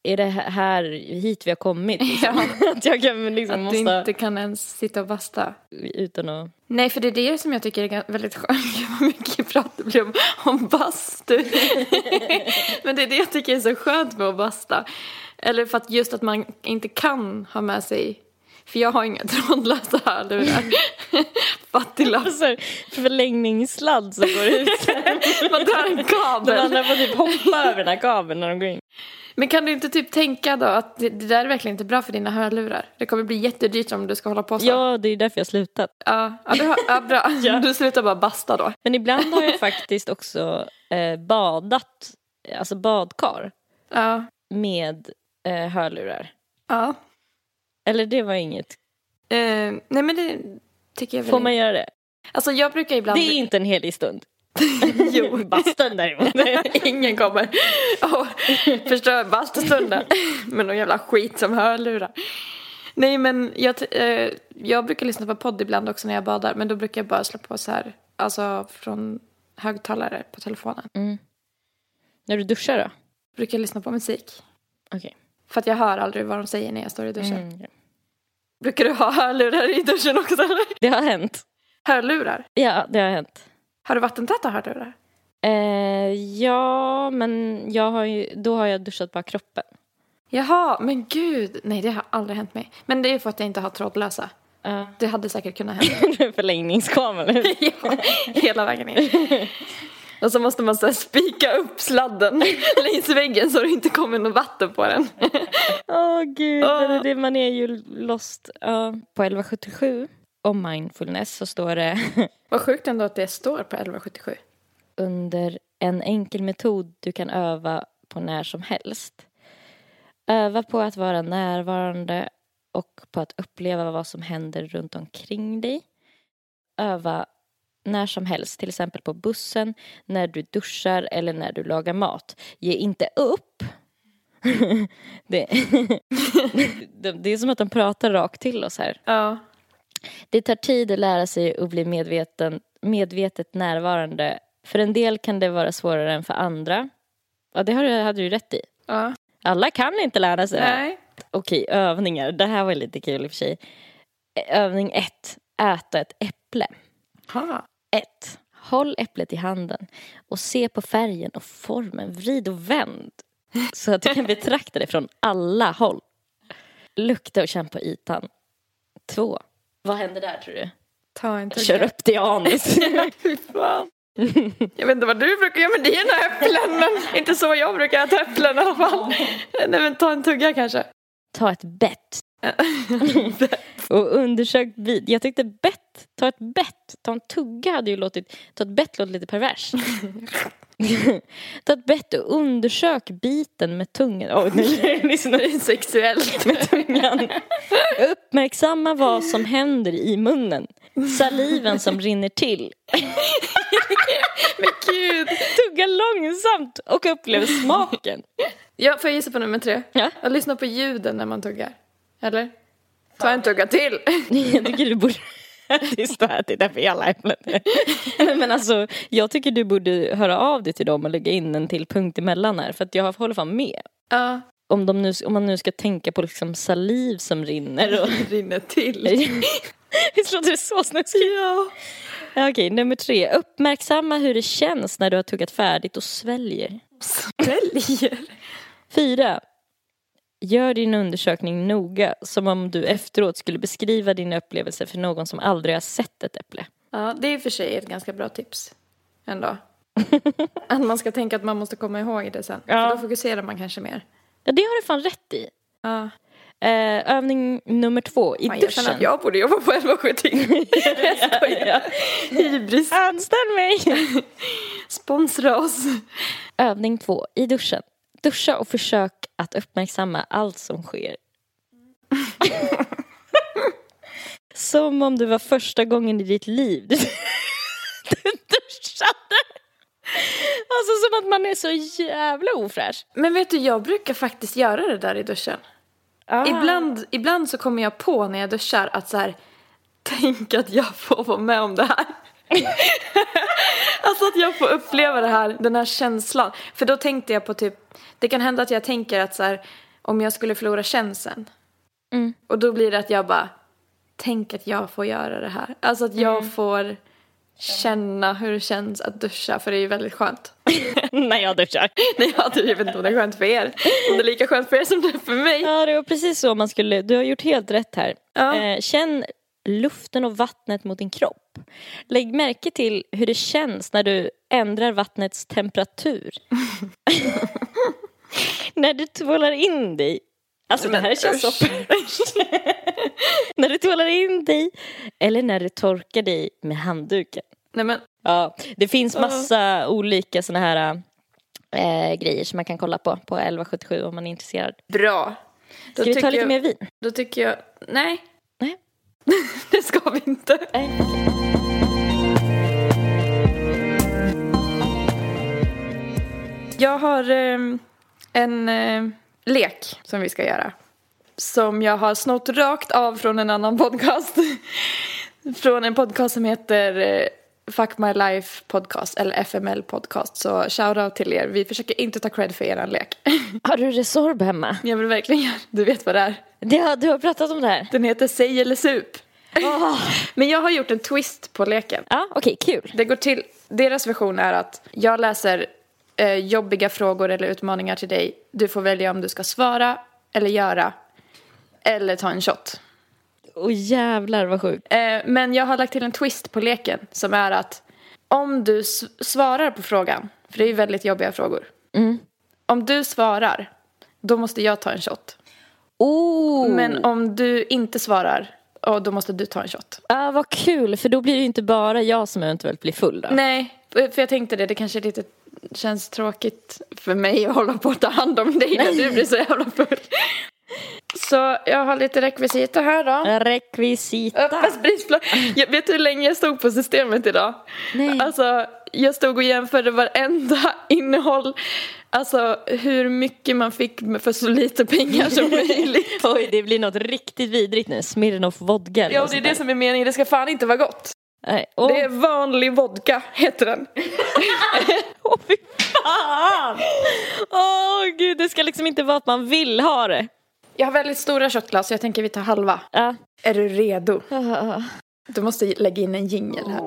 är det här hit vi har kommit? Liksom? att jag kan liksom att du måste, inte kan ens sitta och basta. utan att, Nej, för det är det som jag tycker är väldigt skönt. Vad mycket prat det blir om, om bastu. Men det är det jag tycker är så skönt med att basta. Eller för att just att man inte kan ha med sig för jag har inga trådlösa hörlurar. Fattiglapp. förlängningssladd som går ut. Man drar en De kabel. andra får typ hoppa över den här kabeln när de går in. Men kan du inte typ tänka då att det, det där är verkligen inte bra för dina hörlurar? Det kommer bli jättedyrt om du ska hålla på så. Ja, det är därför jag slutat. Ja, ja, du har, ja bra. Du slutar bara basta då. Men ibland har jag faktiskt också eh, badat, alltså badkar, Ja. med eh, hörlurar. Ja. Eller det var inget. Eh, nej men det tycker jag väl Får man göra det? Alltså jag brukar ibland... Det är inte en helig stund. Jo. Bastun däremot. Ingen kommer och förstör bastustunden med någon jävla skit som hörlurar. Nej men jag, eh, jag brukar lyssna på podd ibland också när jag badar men då brukar jag bara slå på så här, alltså från högtalare på telefonen. När du duschar då? Brukar jag lyssna på musik. Okej. För att jag hör aldrig vad de säger när jag står i duschen. Mm. Brukar du ha hörlurar i duschen också eller? Det har hänt. Hörlurar? Ja, det har hänt. Har du vattentäta hörlurar? Eh, ja, men jag har ju, då har jag duschat bara kroppen. Jaha, men gud. Nej, det har aldrig hänt mig. Men det är för att jag inte har trådlösa. Uh. Det hade säkert kunnat hända. Förlängningskamera. ja, hela vägen in. Och så måste man så spika upp sladden längs väggen så det inte kommer något vatten på den. Åh gud, Åh. det, man är ju lost. Ja. På 1177 om mindfulness så står det Vad sjukt ändå att det står på 1177. under en enkel metod du kan öva på när som helst. Öva på att vara närvarande och på att uppleva vad som händer runt omkring dig. Öva när som helst, till exempel på bussen, när du duschar eller när du lagar mat. Ge inte upp. det, det, är som att de pratar rakt till oss här. Ja. Det tar tid att lära sig att bli medveten, medvetet närvarande. För en del kan det vara svårare än för andra. Ja, det har du- hade du rätt i. ja. Alla kan inte lära sig. Nej. Okej, övningar. Det här var lite kul i och för sig. Övning ett. Äta ett äpple. Ha. Ett. Håll äpplet i handen och se på färgen och formen. Vrid och vänd. Så att du kan betrakta det från alla håll. Lukta och känn på ytan. Två. Vad händer där tror du? Ta en tugga. Kör upp det i anus. Jag vet inte vad du brukar göra med dina äpplen men inte så jag brukar äta äpplen i alla fall. Nej men ta en tugga kanske. Ta ett bett. och undersök vid. Jag tyckte bett, ta ett bett, ta en tugga hade ju låtit, ta ett bett låter lite pervers. ta ett bett och undersök biten med tungan. Oj, nu lyssnar du Sexuellt. med tungan. Uppmärksamma vad som händer i munnen. Saliven som rinner till. Men gud. Tugga långsamt och upplev smaken. Ja, får jag gissa på nummer tre? Ja. Jag lyssnar på ljuden när man tuggar. Eller? Ta en tugga till. Jag tycker du borde... Tyst och ätit det för hela äpplet. Men alltså, jag tycker du borde höra av dig till dem och lägga in en till punkt emellan här. För att jag håller fan med. Ja, Om, de nu, om man nu ska tänka på liksom saliv som rinner. Och... rinner till. Visst låter det så snuskigt? Ja. Okej, nummer tre. Uppmärksamma hur det känns när du har tuggat färdigt och sväljer. Sväljer. Fyra. Gör din undersökning noga som om du efteråt skulle beskriva din upplevelse för någon som aldrig har sett ett äpple. Ja, det är i och för sig ett ganska bra tips. Ändå. Att man ska tänka att man måste komma ihåg det sen. Ja. För då fokuserar man kanske mer. Ja, det har du fan rätt i. Ja. Eh, övning nummer två, i jag känner duschen. att jag borde jobba på 1170. jag skojar. Hybris. Anställ mig! Sponsra oss. Övning två, i duschen. Duscha och försök att uppmärksamma allt som sker. Som om det var första gången i ditt liv du, du duschade. Alltså som att man är så jävla ofräsch. Men vet du, jag brukar faktiskt göra det där i duschen. Ah. Ibland, ibland så kommer jag på när jag duschar att så här, tänk att jag får vara med om det här. alltså att jag får uppleva det här, den här känslan. För då tänkte jag på typ, det kan hända att jag tänker att så här, om jag skulle förlora känseln. Mm. Och då blir det att jag bara, tänk att jag får göra det här. Alltså att jag Mm. får känna hur det känns att duscha, för det är ju väldigt skönt. När jag duschar. Nej, jag vet inte om det är skönt för er. Om det är lika skönt för er som det är för mig. Ja, det var precis så man skulle, du har gjort helt rätt här. Ja. Eh, känn luften och vattnet mot din kropp. Lägg märke till hur det känns när du ändrar vattnets temperatur. när du tvålar in dig. Alltså det här känns så När du tvålar in dig eller när du torkar dig med handduken. Nej men, Ja, det finns massa olika såna här eh, grejer som man kan kolla på på 1177 om man är intresserad. bra. Då Ska vi ta lite jag, mer vin? Då tycker jag, nej. Nej. det ska vi inte. Nej. Jag har ehm, en eh, lek som vi ska göra. Som jag har snott rakt av från en annan podcast. från en podcast som heter eh, Fuck My Life Podcast eller FML Podcast. Så shoutout till er. Vi försöker inte ta cred för er lek. Har du Resorb hemma? jag vill verkligen Du vet vad det är. Det har, du har pratat om det här? Den heter Säg eller sup. Men jag har gjort en twist på leken. Ja, okej, kul. Det går till, deras version är att jag läser eh, jobbiga frågor eller utmaningar till dig. Du får välja om du ska svara eller göra eller ta en shot. Åh jävlar vad sjukt. Eh, men jag har lagt till en twist på leken som är att om du svarar på frågan, för det är ju väldigt jobbiga frågor. Om du svarar, då måste jag ta en shot. Oh. Men om du inte svarar, oh, då måste du ta en shot. Ah, vad kul, för då blir det ju inte bara jag som eventuellt blir full då. Nej, för jag tänkte det, det kanske lite känns tråkigt för mig att hålla på att ta hand om dig när du blir så jävla full. Så jag har lite rekvisita här då. Rekvisita. Öppna spritflaska. Jag vet du hur länge jag stod på systemet idag? Nej. Alltså, jag stod och jämförde varenda innehåll. Alltså hur mycket man fick för så lite pengar som möjligt. Oj, det blir något riktigt vidrigt nu. Smirnoff vodka Ja, det är det som är meningen. Det ska fan inte vara gott. Åh, Det är vanlig vodka, heter den. åh, fy fan! Åh gud, det ska liksom inte vara att man vill ha det. Jag har väldigt stora shotglas så jag tänker vi tar halva. Ja. Är du redo? Ah. Du måste lägga in en jingel här.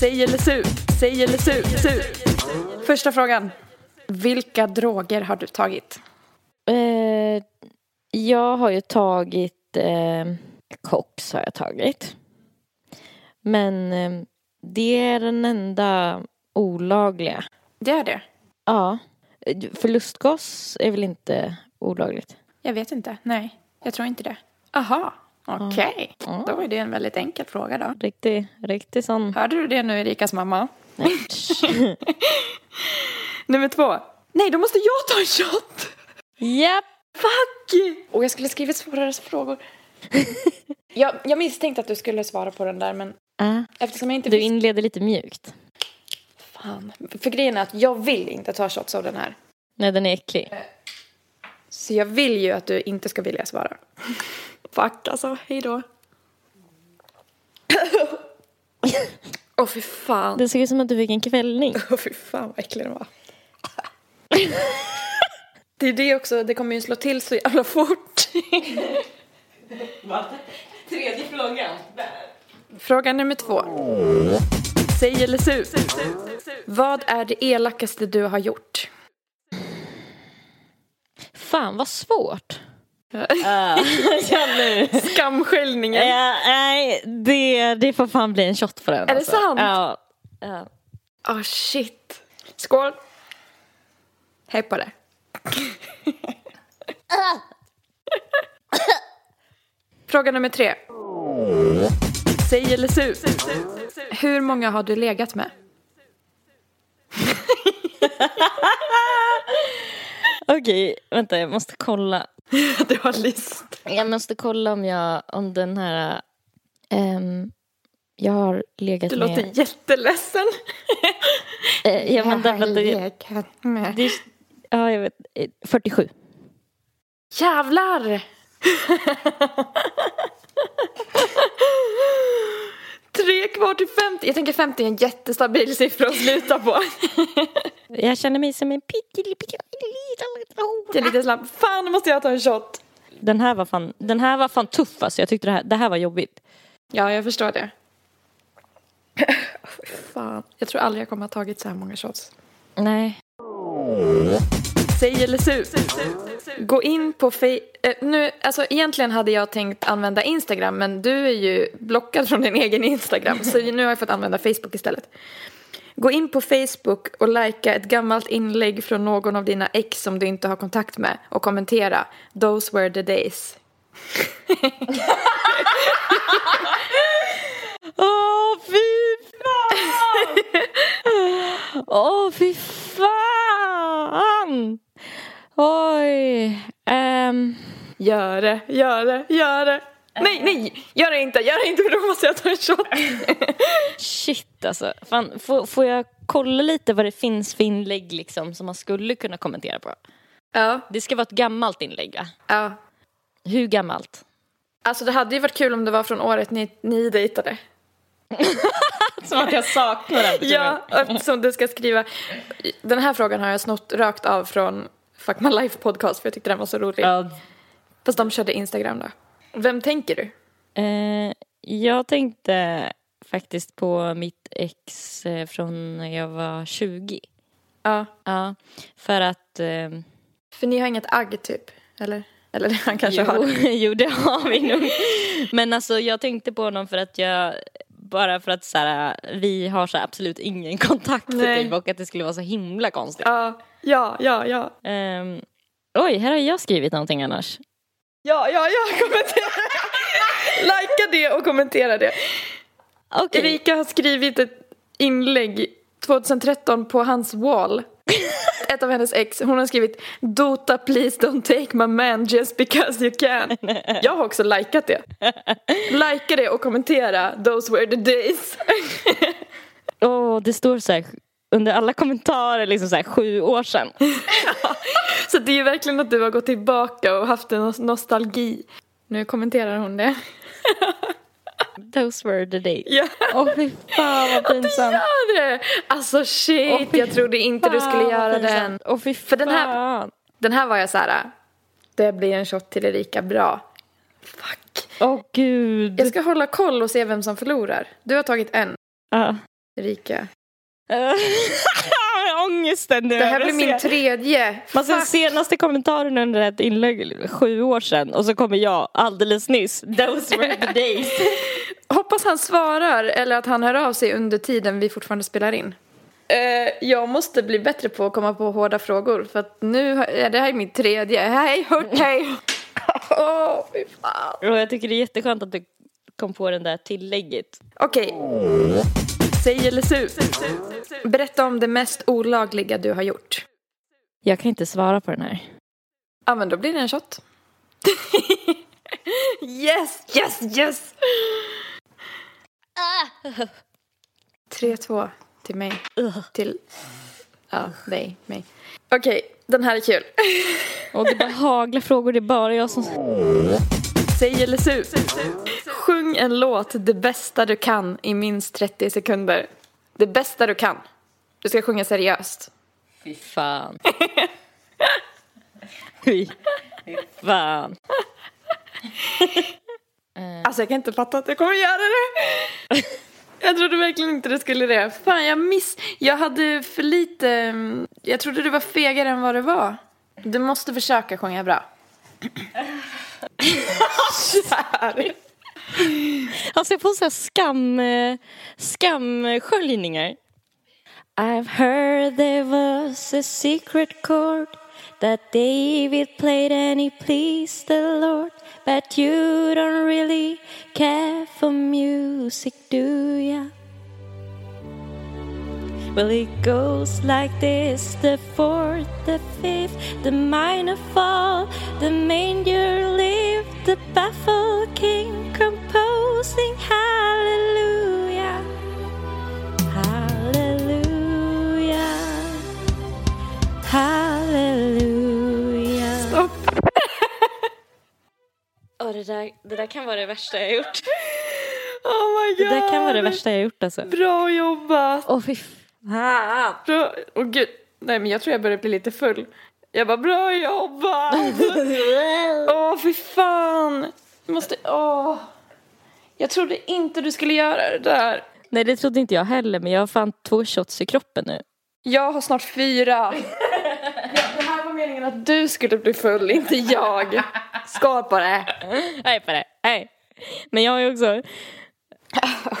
Säg eller sup, säg eller sup, sup. Första frågan. Vilka droger har du tagit? Eh, jag har ju tagit eh, Cox har jag tagit. Men eh, det är den enda olagliga. Det är det. Ja. Förlustgas är väl inte olagligt? Jag vet inte. Nej, jag tror inte det. Aha, okej. Då var det en väldigt enkel fråga då. Riktig, riktig sån. Hörde du det nu, Erikas mamma? Nej. Nummer två. Nej, då måste jag ta en shot! Japp. Fuck! Och jag skulle skrivit svårare frågor. jag, jag misstänkte att du skulle svara på den där, men Ah. eftersom jag inte Du inleder lite mjukt. Fan. För grejen är att jag vill inte ta shots av den här. Nej, den är äcklig. Så jag vill ju att du inte ska vilja svara. Fuck alltså, hej då. Åh fy fan. Det såg ut som att du fick en kvällning. Åh fy fan vad äcklig den var. Det är det också, det kommer ju slå till så jävla fort. Tredje frågan. Fråga nummer två. Säg eller sup. Vad är det elakaste du har gjort? Fan vad svårt. ja, nu. Skamskällningen. Ja, nej, det, det får fan bli en shot på den. Är det sant? Ja. ja. Åh shit. Skål. Hej på det. Fråga nummer tre. Säg eller sup. Hur många har du legat med? Okej, vänta jag måste kolla. Du har list. Jag måste kolla om jag, om den här... ehm, jag har legat Du med... låter jätteledsen. Eh, ja, men därför att det, det, är- ja, jag vet. eh, 47. Jävlar! Tre kvar till 50. Jag tänker 50 är en jättestabil siffra att sluta på. Jag känner mig som en pytteliten Det är lite slapp. Fan, nu måste jag ta en shot. Den här var fan, den här var fan tuff alltså. Jag tyckte det här, det här var jobbigt. Ja, jag förstår det. Fan, jag tror aldrig jag kommer ha tagit så här många shots. Nej. Säg eller su. Gå in på fe- eh, nu, alltså egentligen hade jag tänkt använda Instagram men du är ju blockad från din egen Instagram så nu har jag fått använda Facebook istället. Gå in på Facebook och likea ett gammalt inlägg från någon av dina ex som du inte har kontakt med och kommentera “Those were the days”. Åh fy fan! Åh fy fan! Oj. ehm, Gör det, gör det, gör det. Nej, nej, gör det inte, gör det inte för då måste jag ta en shot. shit alltså. Fan, får, får jag kolla lite vad det finns för inlägg liksom, som man skulle kunna kommentera på? Ja, Det ska vara ett gammalt inlägg va? ja. Hur gammalt? Alltså det hade ju varit kul om det var från året ni, ni dejtade. Som att jag saknar den Ja, eftersom du ska skriva. Den här frågan har jag snott rakt av från Fuck My Life podcast för jag tyckte den var så rolig. Ja, Fast de körde Instagram då. Vem tänker du? Eh, jag tänkte faktiskt på mitt ex eh, från när jag var 20. Ja, Ja, för att... Eh, för ni har inget agg typ, eller? Eller han kanske jo, har. jo, det har vi nog. Men alltså jag tänkte på honom för att jag... Bara för att så här, vi har så absolut ingen kontakt Nej. typ, och att det skulle vara så himla konstigt. Ja, ja, ja, ja. Ehm, oj, här har jag skrivit någonting annars. Ja, ja, ja, kommentera. Likea det och kommentera det. Okej. Erika har skrivit ett inlägg 2013 på hans wall. Ett av hennes ex. Hon har skrivit Dota please don't take my man just because you can. Jag har också likat det. Lika det och kommentera Those were the days. Åh, det står så här under alla kommentarer liksom så här sju år sedan. Så det är ju verkligen att du har gått tillbaka och haft en nos- nostalgi. Nu kommenterar hon det. Those were the days. Ja. Åh fy fan vad pinsamt. Gör det! Alltså shit, jag trodde inte du skulle Fan, göra den. Åh fy För den här- fan. Den här var jag så här. Det blir en shot till Erika, bra. Fuck. Åh gud. Jag ska hålla koll och se vem som förlorar. Du har tagit en, Ja. Erika. Ångesten nu. Det här blir min tredje. Man ser senaste kommentaren under ett inlägg sju år sedan och så kommer jag alldeles nyss. Those were the days. Hoppas han svarar eller att han hör av sig under tiden vi fortfarande spelar in. Eh, jag måste bli bättre på att komma på hårda frågor för att nu, ja, det här är min tredje. Hej, hört, hej. Åh, fy fan. Jag tycker det är jätteskönt att du kom på den där tillägget. Okej. Säg eller su. Berätta om det mest olagliga du har gjort. Jag kan inte svara på den här. Ja, men då blir det en shot. yes, yes, yes! 3-2 till mig. Till, ja, dig, mig. Okej, den här är kul. Och det bara haglar frågor, det är bara jag som... Säg eller su. Sjung en låt det bästa du kan i minst 30 sekunder. Det bästa du kan. Du ska sjunga seriöst. Fy fan. Fy fan. Alltså jag kan inte fatta att jag kommer göra det. Jag trodde verkligen inte det skulle det. Fan jag miss... Jag hade för lite... Jag trodde du var fegare än vad det var. Du måste försöka sjunga bra. Alltså jag får så här skam, eh, skamsköljningar. I've heard there was a secret chord that David played and he pleased the Lord. But you don't really care for music, do ya? Well, it goes like this the fourth, the fifth, the minor fall, the manger lift, the baffled king composing hallelujah. Hallelujah. Hallelujah. Stopp. Åh, det, där, det där kan vara det värsta jag gjort. Oh my Det god. där kan vara det värsta jag gjort alltså. Bra jobbat. Åh fy fan. Åh gud. Nej men jag tror jag börjar bli lite full. Jag bara bra jobbat. Åh fy fan. Jag måste, åh. Jag trodde inte du skulle göra det där. Nej det trodde inte jag heller men jag har fan två shots i kroppen nu. Jag har snart fyra. Ja, det här var meningen att du skulle bli full, inte jag. Skål på det. Nej på det. Nej. Men jag har ju också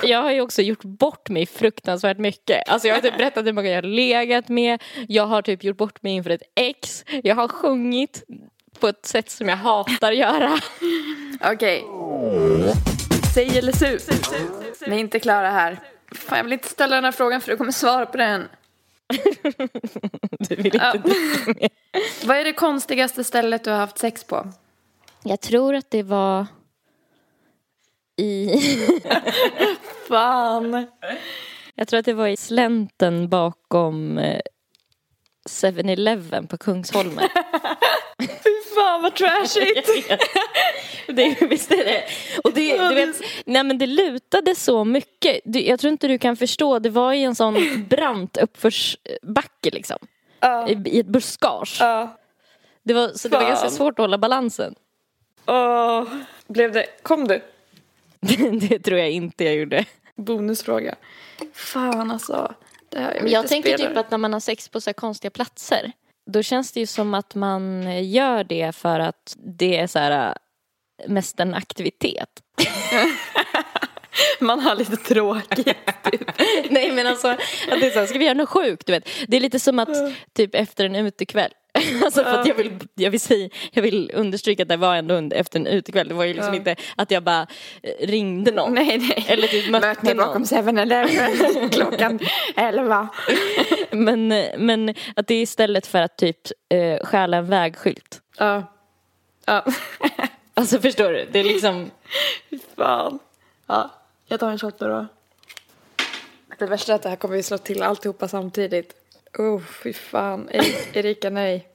jag har ju också gjort bort mig fruktansvärt mycket. Alltså jag har typ berättat hur många jag har legat med. Jag har typ gjort bort mig inför ett ex. Jag har sjungit på ett sätt som jag hatar göra. Okej. Säg eller su. Vi är inte klara här. Fan, jag vill inte ställa den här frågan för du kommer svara på den. Du vill inte Ja. Vad är det konstigaste stället du har haft sex på? Jag tror att det var i... Fan. Jag tror att det var i slänten bakom eh, 7-Eleven på Kungsholmen. Fy fan vad trashigt. det, visst är det. Och det, du vet, nej men det lutade så mycket. Du, jag tror inte du kan förstå. Det var i en sån brant uppförsbacke liksom. Ja. I, I ett buskage. Ja. Det var, så det var Fan. ganska svårt att hålla balansen. Åh. Blev det, kom du? det tror jag inte jag gjorde. Bonusfråga. Fan alltså. Det här jag lite tänker typ att när man har sex på så här konstiga platser. Då känns det ju som att man gör det för att det är så här äh, mest en aktivitet. Man har lite tråkigt. Nej men alltså, att det är så här, ska vi göra något sjukt? Du vet? Det är lite som att typ efter en utekväll. Alltså för att jag vill, jag, vill säga, jag vill understryka att det var ändå under, efter en utekväll. Det var ju liksom Ja. inte att jag bara eh, ringde någon. Nej, nej. Eller typ mötte Möt mig någon. bakom 7-Eleven klockan 11. Men, men att det är istället för att typ eh, stjäla en vägskylt. Ja. Ja. Alltså förstår du? Det är liksom... Fy fan. Ja, jag tar en shot nu då. Det värsta är att det här kommer vi slå till alltihopa samtidigt. Oh, fy fan. Erika, nej.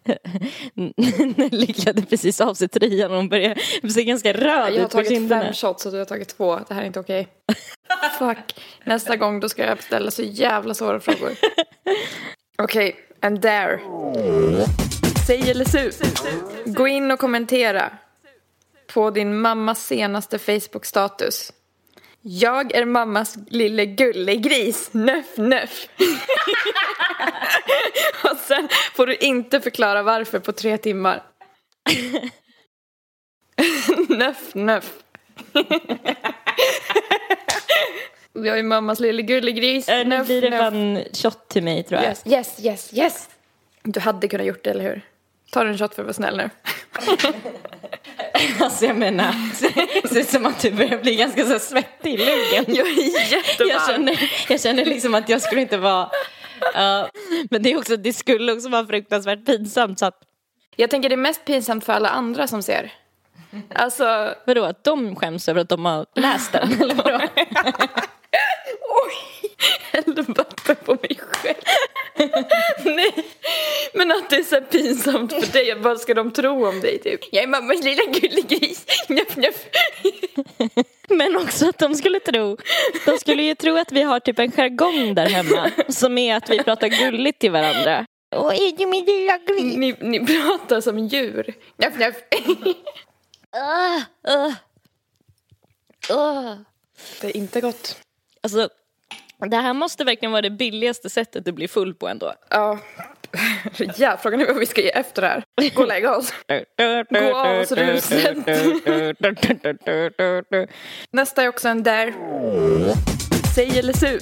Nelly klädde precis av sig tröjan och hon började se ganska röd Jag har ut på tagit kinderna. fem shots och du har tagit två. Det här är inte okej. Fuck. Nästa gång då ska jag ställa så jävla svåra frågor. Okej, and there. Säg eller su. Gå in och kommentera på din mammas senaste Facebook-status. Jag är mammas lille gullegris, nöff nöff. och sen får du inte förklara varför på tre timmar. nöff nöff. Jag är mammas lille gullegris. Äh, nu nöff, blir det fan shot till mig tror jag. Yes, yes, yes, yes. Du hade kunnat gjort det, eller hur? Ta en shot för att vara snäll nu. Alltså jag menar, det ser ut som att du börjar bli ganska så svettig i luggen. Jag är jättevarm. Jag känner, jag känner liksom att jag skulle inte vara... ja. men det, är också, det skulle också vara fruktansvärt pinsamt så att... Jag tänker det är mest pinsamt för alla andra som ser. Alltså, Vadå, att de skäms över att de har läst den? Eller vadå? oj! Hällde vatten på mig själv. Nej, men att det är så här pinsamt för dig. Vad ska de tro om dig typ? Jag är mammas lilla gullegris. Njöff, njöff. Men också att de skulle tro, de skulle ju tro att vi har typ en jargong där hemma som är att vi pratar gulligt till varandra. Åh, är du min lilla gris? Ni, ni pratar som djur. Njöff, njöff. Uh, uh, uh. Det är inte gott. Alltså, det här måste verkligen vara det billigaste sättet att bli full på ändå. Ja. Ja, frågan är vad vi ska ge efter det här. Gå och lägga oss. Gå av oss ruset. Nästa är också en där. Säg eller su.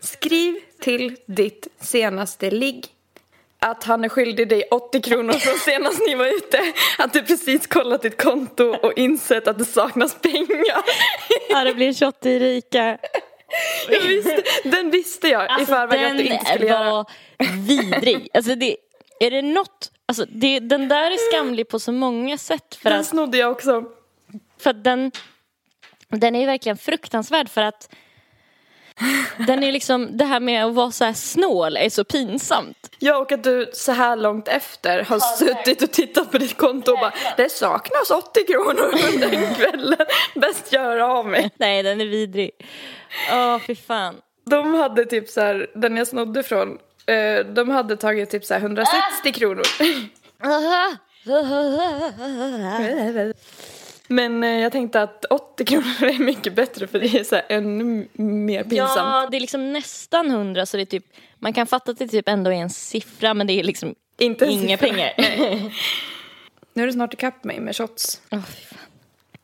Skriv till ditt senaste ligg att han är skyldig dig 80 kronor från senast ni var ute. Att du precis kollat ditt konto och insett att det saknas pengar. Ja, det blir en shot till Erika. Visste, den visste jag i Alltså förväg att den du inte skulle göra. var vidrig. Alltså det, är det något, alltså det, den där är skamlig på så många sätt för Den att, snodde jag också. för att den, den är ju verkligen fruktansvärd för att den är liksom, det här med att vara så här snål är så pinsamt. Ja, och att du så här långt efter har suttit och tittat på ditt konto och bara Det saknas 80 kronor under den kvällen. Bäst göra av mig. Nej, den är vidrig. Åh, fy fan. De hade typ så här, den jag snodde från, eh, de hade tagit typ så här 160 kronor. Men eh, jag tänkte att 80 kronor är mycket bättre för det är så här ännu mer pinsamt. Ja, det är liksom nästan hundra så det är typ, man kan fatta att det typ ändå är en siffra men det är liksom Inte inga siffra. pengar. Nu är det snart ikapp mig med shots. Fan.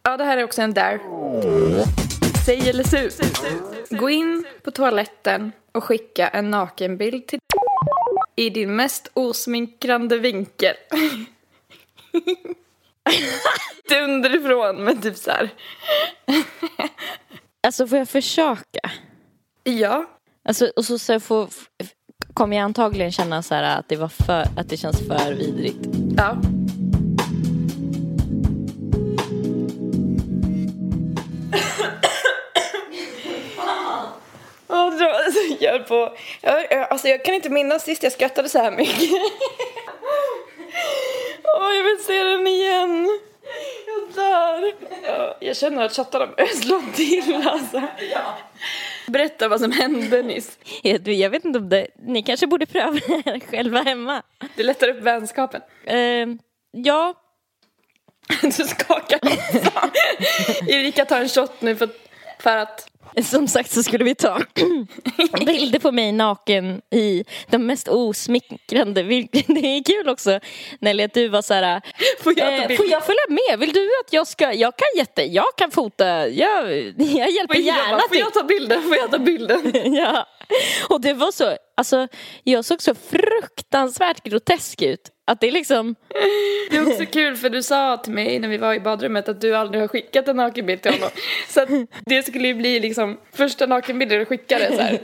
Ja, det här är också en där. Säg eller su. Gå in på toaletten och skicka en nakenbild till i din mest osminkrande vinkel. Inte underifrån, men typ så här. Alltså får jag försöka? Ja. Alltså, och så, så får, kommer jag antagligen känna så här att det, var för, att det känns för vidrigt. Ja. På... Jag, jag, alltså jag kan inte minnas sist jag skrattade så här mycket. Åh, jag vill se den igen. Jag känner att chattarna börjar slå till alltså. Berätta vad som hände nyss. Jag, jag vet inte om det, ni kanske borde pröva det här själva hemma. Det lättar upp vänskapen. Eh, ja, Du skakar. Erika tar en shot nu för, för att... som sagt så skulle vi ta bilder på mig naken i de mest osmickrande. Det är kul också Nelly att du var så här. Får jag eh, får jag följa med? Vill du att jag ska? Jag kan jätte, jag kan fota. Jag, jag hjälper jag gärna bara, får till. jag ta bilden? Får jag ta bilden? ja. Och det var så, alltså jag såg så fruktansvärt grotesk ut. Att det är liksom, Det är också kul för du sa till mig när vi var i badrummet att du aldrig har skickat en nakenbild till honom. Så att det skulle ju bli liksom första nakenbilden du skickade så här.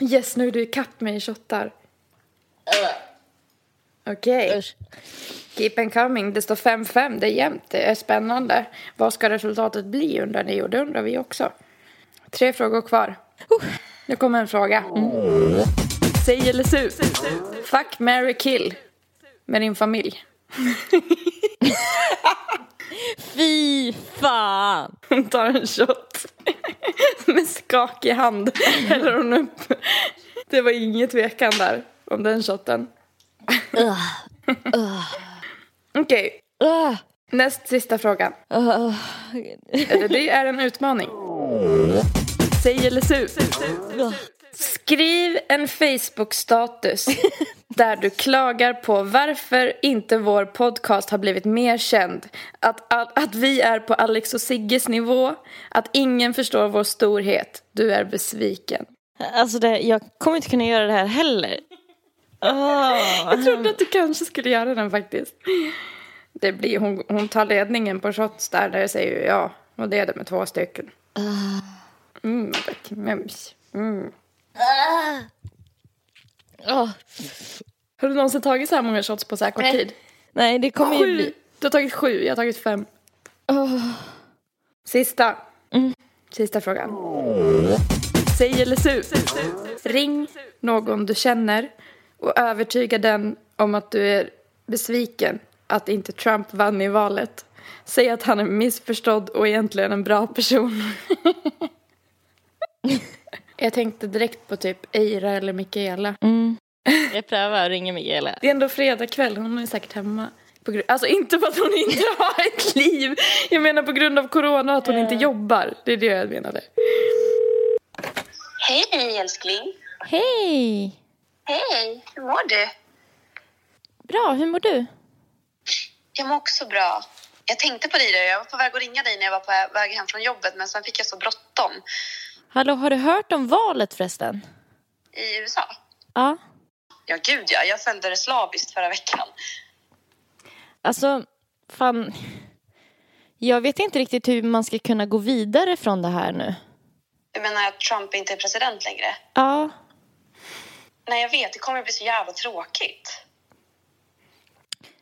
Yes, nu är du ikapp mig i shottar. Okej, usch. keep and coming. Det står 5-5, det är jämnt, det är spännande. Vad ska resultatet bli undrar ni och det undrar vi också. Tre frågor kvar. Nu kommer en fråga. Säg eller su. Fuck, marry, kill. Med din familj. fy fan. Hon tar en shot med skakig hand. Häller hon upp. Det var inget tvekan där om den shotten. Okej, Uh, näst sista fråga. uh, det är en utmaning. Säg eller su. Skriv en Facebook-status där du klagar på varför inte vår podcast har blivit mer känd. Att, att, att vi är på Alex och Sigges nivå. Att ingen förstår vår storhet. Du är besviken. alltså det, jag kommer inte kunna göra det här heller. Oh. Jag trodde att du kanske skulle göra den faktiskt. Det blir, hon, hon tar ledningen på shots där, där jag säger ju ja. Och leder med två stycken. Mm, tack. Mm. Oh. Har du någonsin tagit så här många shots på så här kort Nej. tid? Nej, det kommer ju Sju. bli... Du har tagit sju, jag har tagit fem. Sista. Sista frågan. Säg eller su. Ring någon du känner och övertyga den om att du är besviken att inte Trump vann i valet. Säg att han är missförstådd och egentligen en bra person. jag tänkte direkt på typ Eira eller Mikaela. Jag prövar och ringer Mikaela. Det är ändå fredag kväll, hon är säkert hemma. På gru- alltså inte för att hon inte har ett liv. Jag menar på grund av corona att hon inte jobbar. Det är det jag menade. Hej älskling. Hej! Hej, hur mår du? Bra, hur mår du? Jag mår också bra. Jag tänkte på dig där. Jag var på väg att ringa dig när jag var på väg hem från jobbet men sen fick jag så bråttom Hallå, har du hört om valet förresten? i USA. Ja. Ja, gud ja. Jag följde det slaviskt förra veckan. Alltså, fan. Jag vet inte riktigt hur man ska kunna gå vidare från det här nu. Du menar att Trump inte är president längre? Ja. Nej, jag vet. Det kommer bli så jävla tråkigt.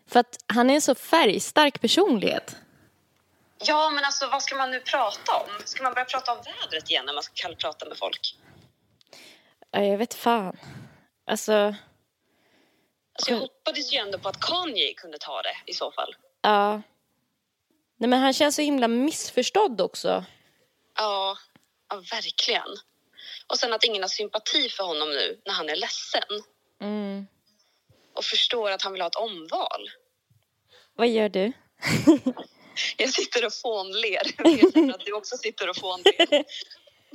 För att han är en så färgstark personlighet. Ja, men alltså vad ska man nu prata om? Ska man börja prata om vädret igen när man ska kallprata med folk? Ja, jag vet fan. Alltså, Alltså jag hoppades ju ändå på att Kanye kunde ta det i så fall. ja. Nej men han känns så himla missförstådd också. Ja, ja verkligen. Och sen att ingen har sympati för honom nu när han är ledsen. Mm. Och förstår att han vill ha ett omval. Vad gör du? Jag sitter och fånler. Jag att du också sitter och fånler.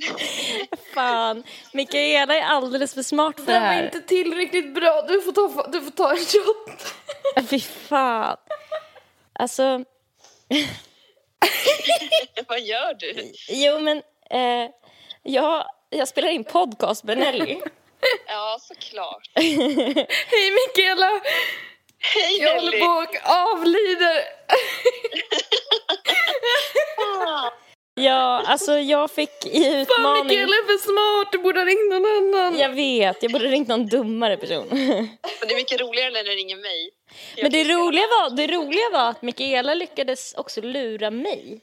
Fan, Mikaela är alldeles för smart för det Den var här. inte tillräckligt bra. Du får ta, du får ta en shot. Fy fan. Alltså, Vad gör du? jo men eh, jag, jag spelar in podcast med Nelly. Ja, såklart. Hej Mikaela! Hej Jag håller på och avlider. Ja, alltså jag fick i Fan utmaning. Mikaela är för smart. Du borde ha ringt någon annan. Jag vet, jag borde ringt någon dummare person. Men det är mycket roligare när det ringer mig. Men det roliga, var, det roliga var att Mikaela lyckades också lura mig.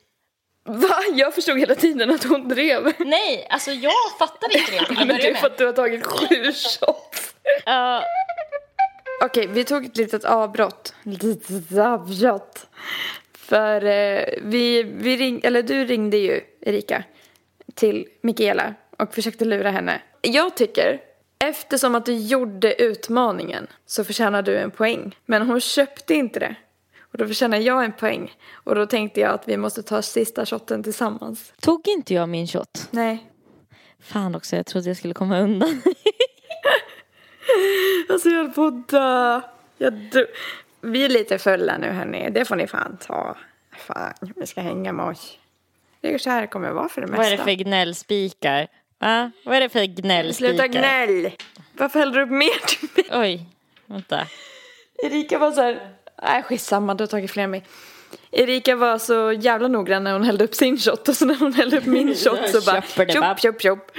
Va? Jag förstod hela tiden att hon drev. Nej, alltså jag fattade inte det till att Men det är för att du har tagit sju shots. Ja, Okej, vi tog ett litet avbrott. Litet avbrott. För eh, vi, vi ring, eller du ringde ju Erika till Mikaela och försökte lura henne. Jag tycker, eftersom att du gjorde utmaningen så förtjänar du en poäng. Men hon köpte inte det. Och då förtjänar jag en poäng. Och då tänkte jag att vi måste ta sista shotten tillsammans. tog inte jag min shot? Nej. Fan också, jag trodde jag skulle komma undan. Alltså jag höll på att dö. Jag. Vi är lite fulla nu hörni. Det får ni fan ta. Fan, vi ska hänga med oss. Det är så här det kommer vara för det mesta. Vad är det för gnällspikar? Va? Vad är det för gnällspikar? Sluta gnäll! Varför häller du upp mer till mig? Oj, vänta. Erika var så här... Nej skitsamma, du har tagit fler än mig. Erika var så jävla noggrann när hon hällde upp sin shot och så när hon hällde upp min shot så bara tjopp, tjopp, tjopp.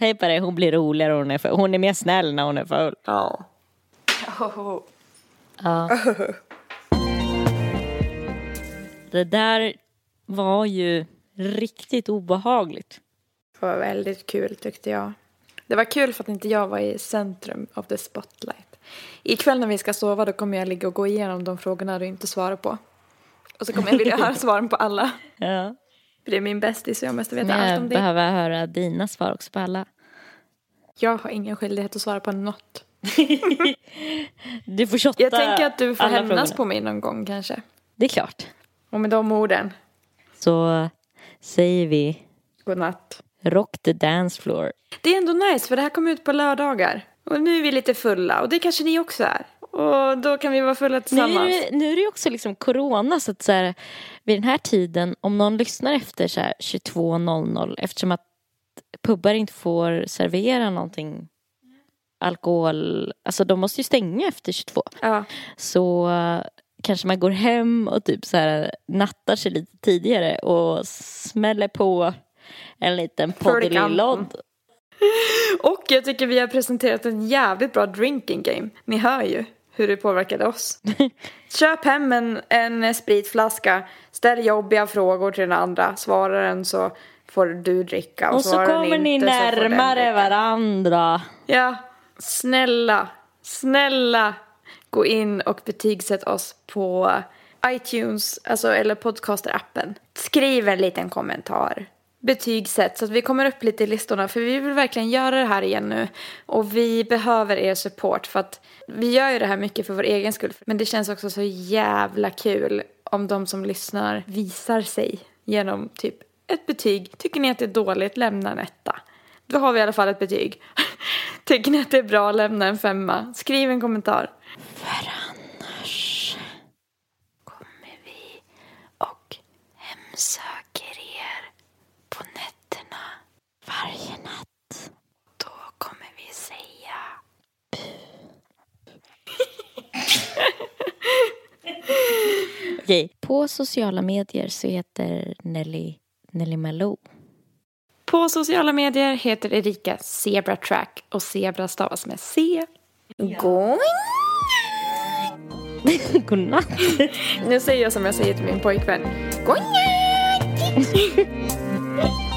Hej på dig, hon blir roligare hon är, för, hon är mer snäll när hon är full. Ja. Ja. Det där var ju riktigt obehagligt. Det var väldigt kul tyckte jag. Det var kul för att inte jag var i centrum of the spotlight. Ikväll när vi ska sova då kommer jag ligga och gå igenom de frågorna du inte svarar på. Och så kommer jag vilja höra svaren på alla. Ja. För det är min bästis så jag måste veta Men allt jag om det. behöver höra dina svar också på alla. Jag har ingen skyldighet att svara på något. Du får shotta Jag tänker att du får hämnas frågorna. på mig någon gång kanske. Det är klart. Och med de orden, Så säger vi godnatt. rock the dance floor. Det är ändå nice för det här kommer ut på lördagar. Och nu är vi lite fulla och det kanske ni också är. Och då kan vi vara fulla Nu är, tillsammans. det, nu är det ju också liksom corona så att så här, vid den här tiden om någon lyssnar efter så här 22.00 eftersom att pubbar inte får servera någonting alkohol, alltså de måste ju stänga efter 22. Ja. Så kanske man går hem och typ så här nattar sig lite tidigare och smäller på en liten poddelilodd. Och jag tycker vi har presenterat en jävligt bra drinking game. Ni hör ju hur det påverkade oss. Köp hem en, en spritflaska, ställ jobbiga frågor till den andra. Svarar den så får du dricka. Och, Och så kommer ni inte närmare varandra. Ja, snälla, snälla gå in och betygsätt oss på iTunes, alltså eller podcaster-appen. Skriv en liten kommentar. Betyg sätts. så att vi kommer upp lite i listorna för vi vill verkligen göra det här igen nu. Och vi behöver er support för att vi gör ju det här mycket för vår egen skull. Men det känns också så jävla kul om de som lyssnar visar sig genom typ ett betyg. Tycker ni att det är dåligt, lämna en etta. Då har vi i alla fall ett betyg. Tycker ni att det är bra, lämna en femma. Skriv en kommentar. För annars... Kommer vi och hemsöker er på nätterna. Varje natt. Då kommer vi säga Okej. På sociala medier så heter Nelly Nelly Malou. På sociala medier heter Erika Zebra Track och Zebra stavas med C. Going. Godnatt. Nu säger jag som jag säger till min pojkvän. Going.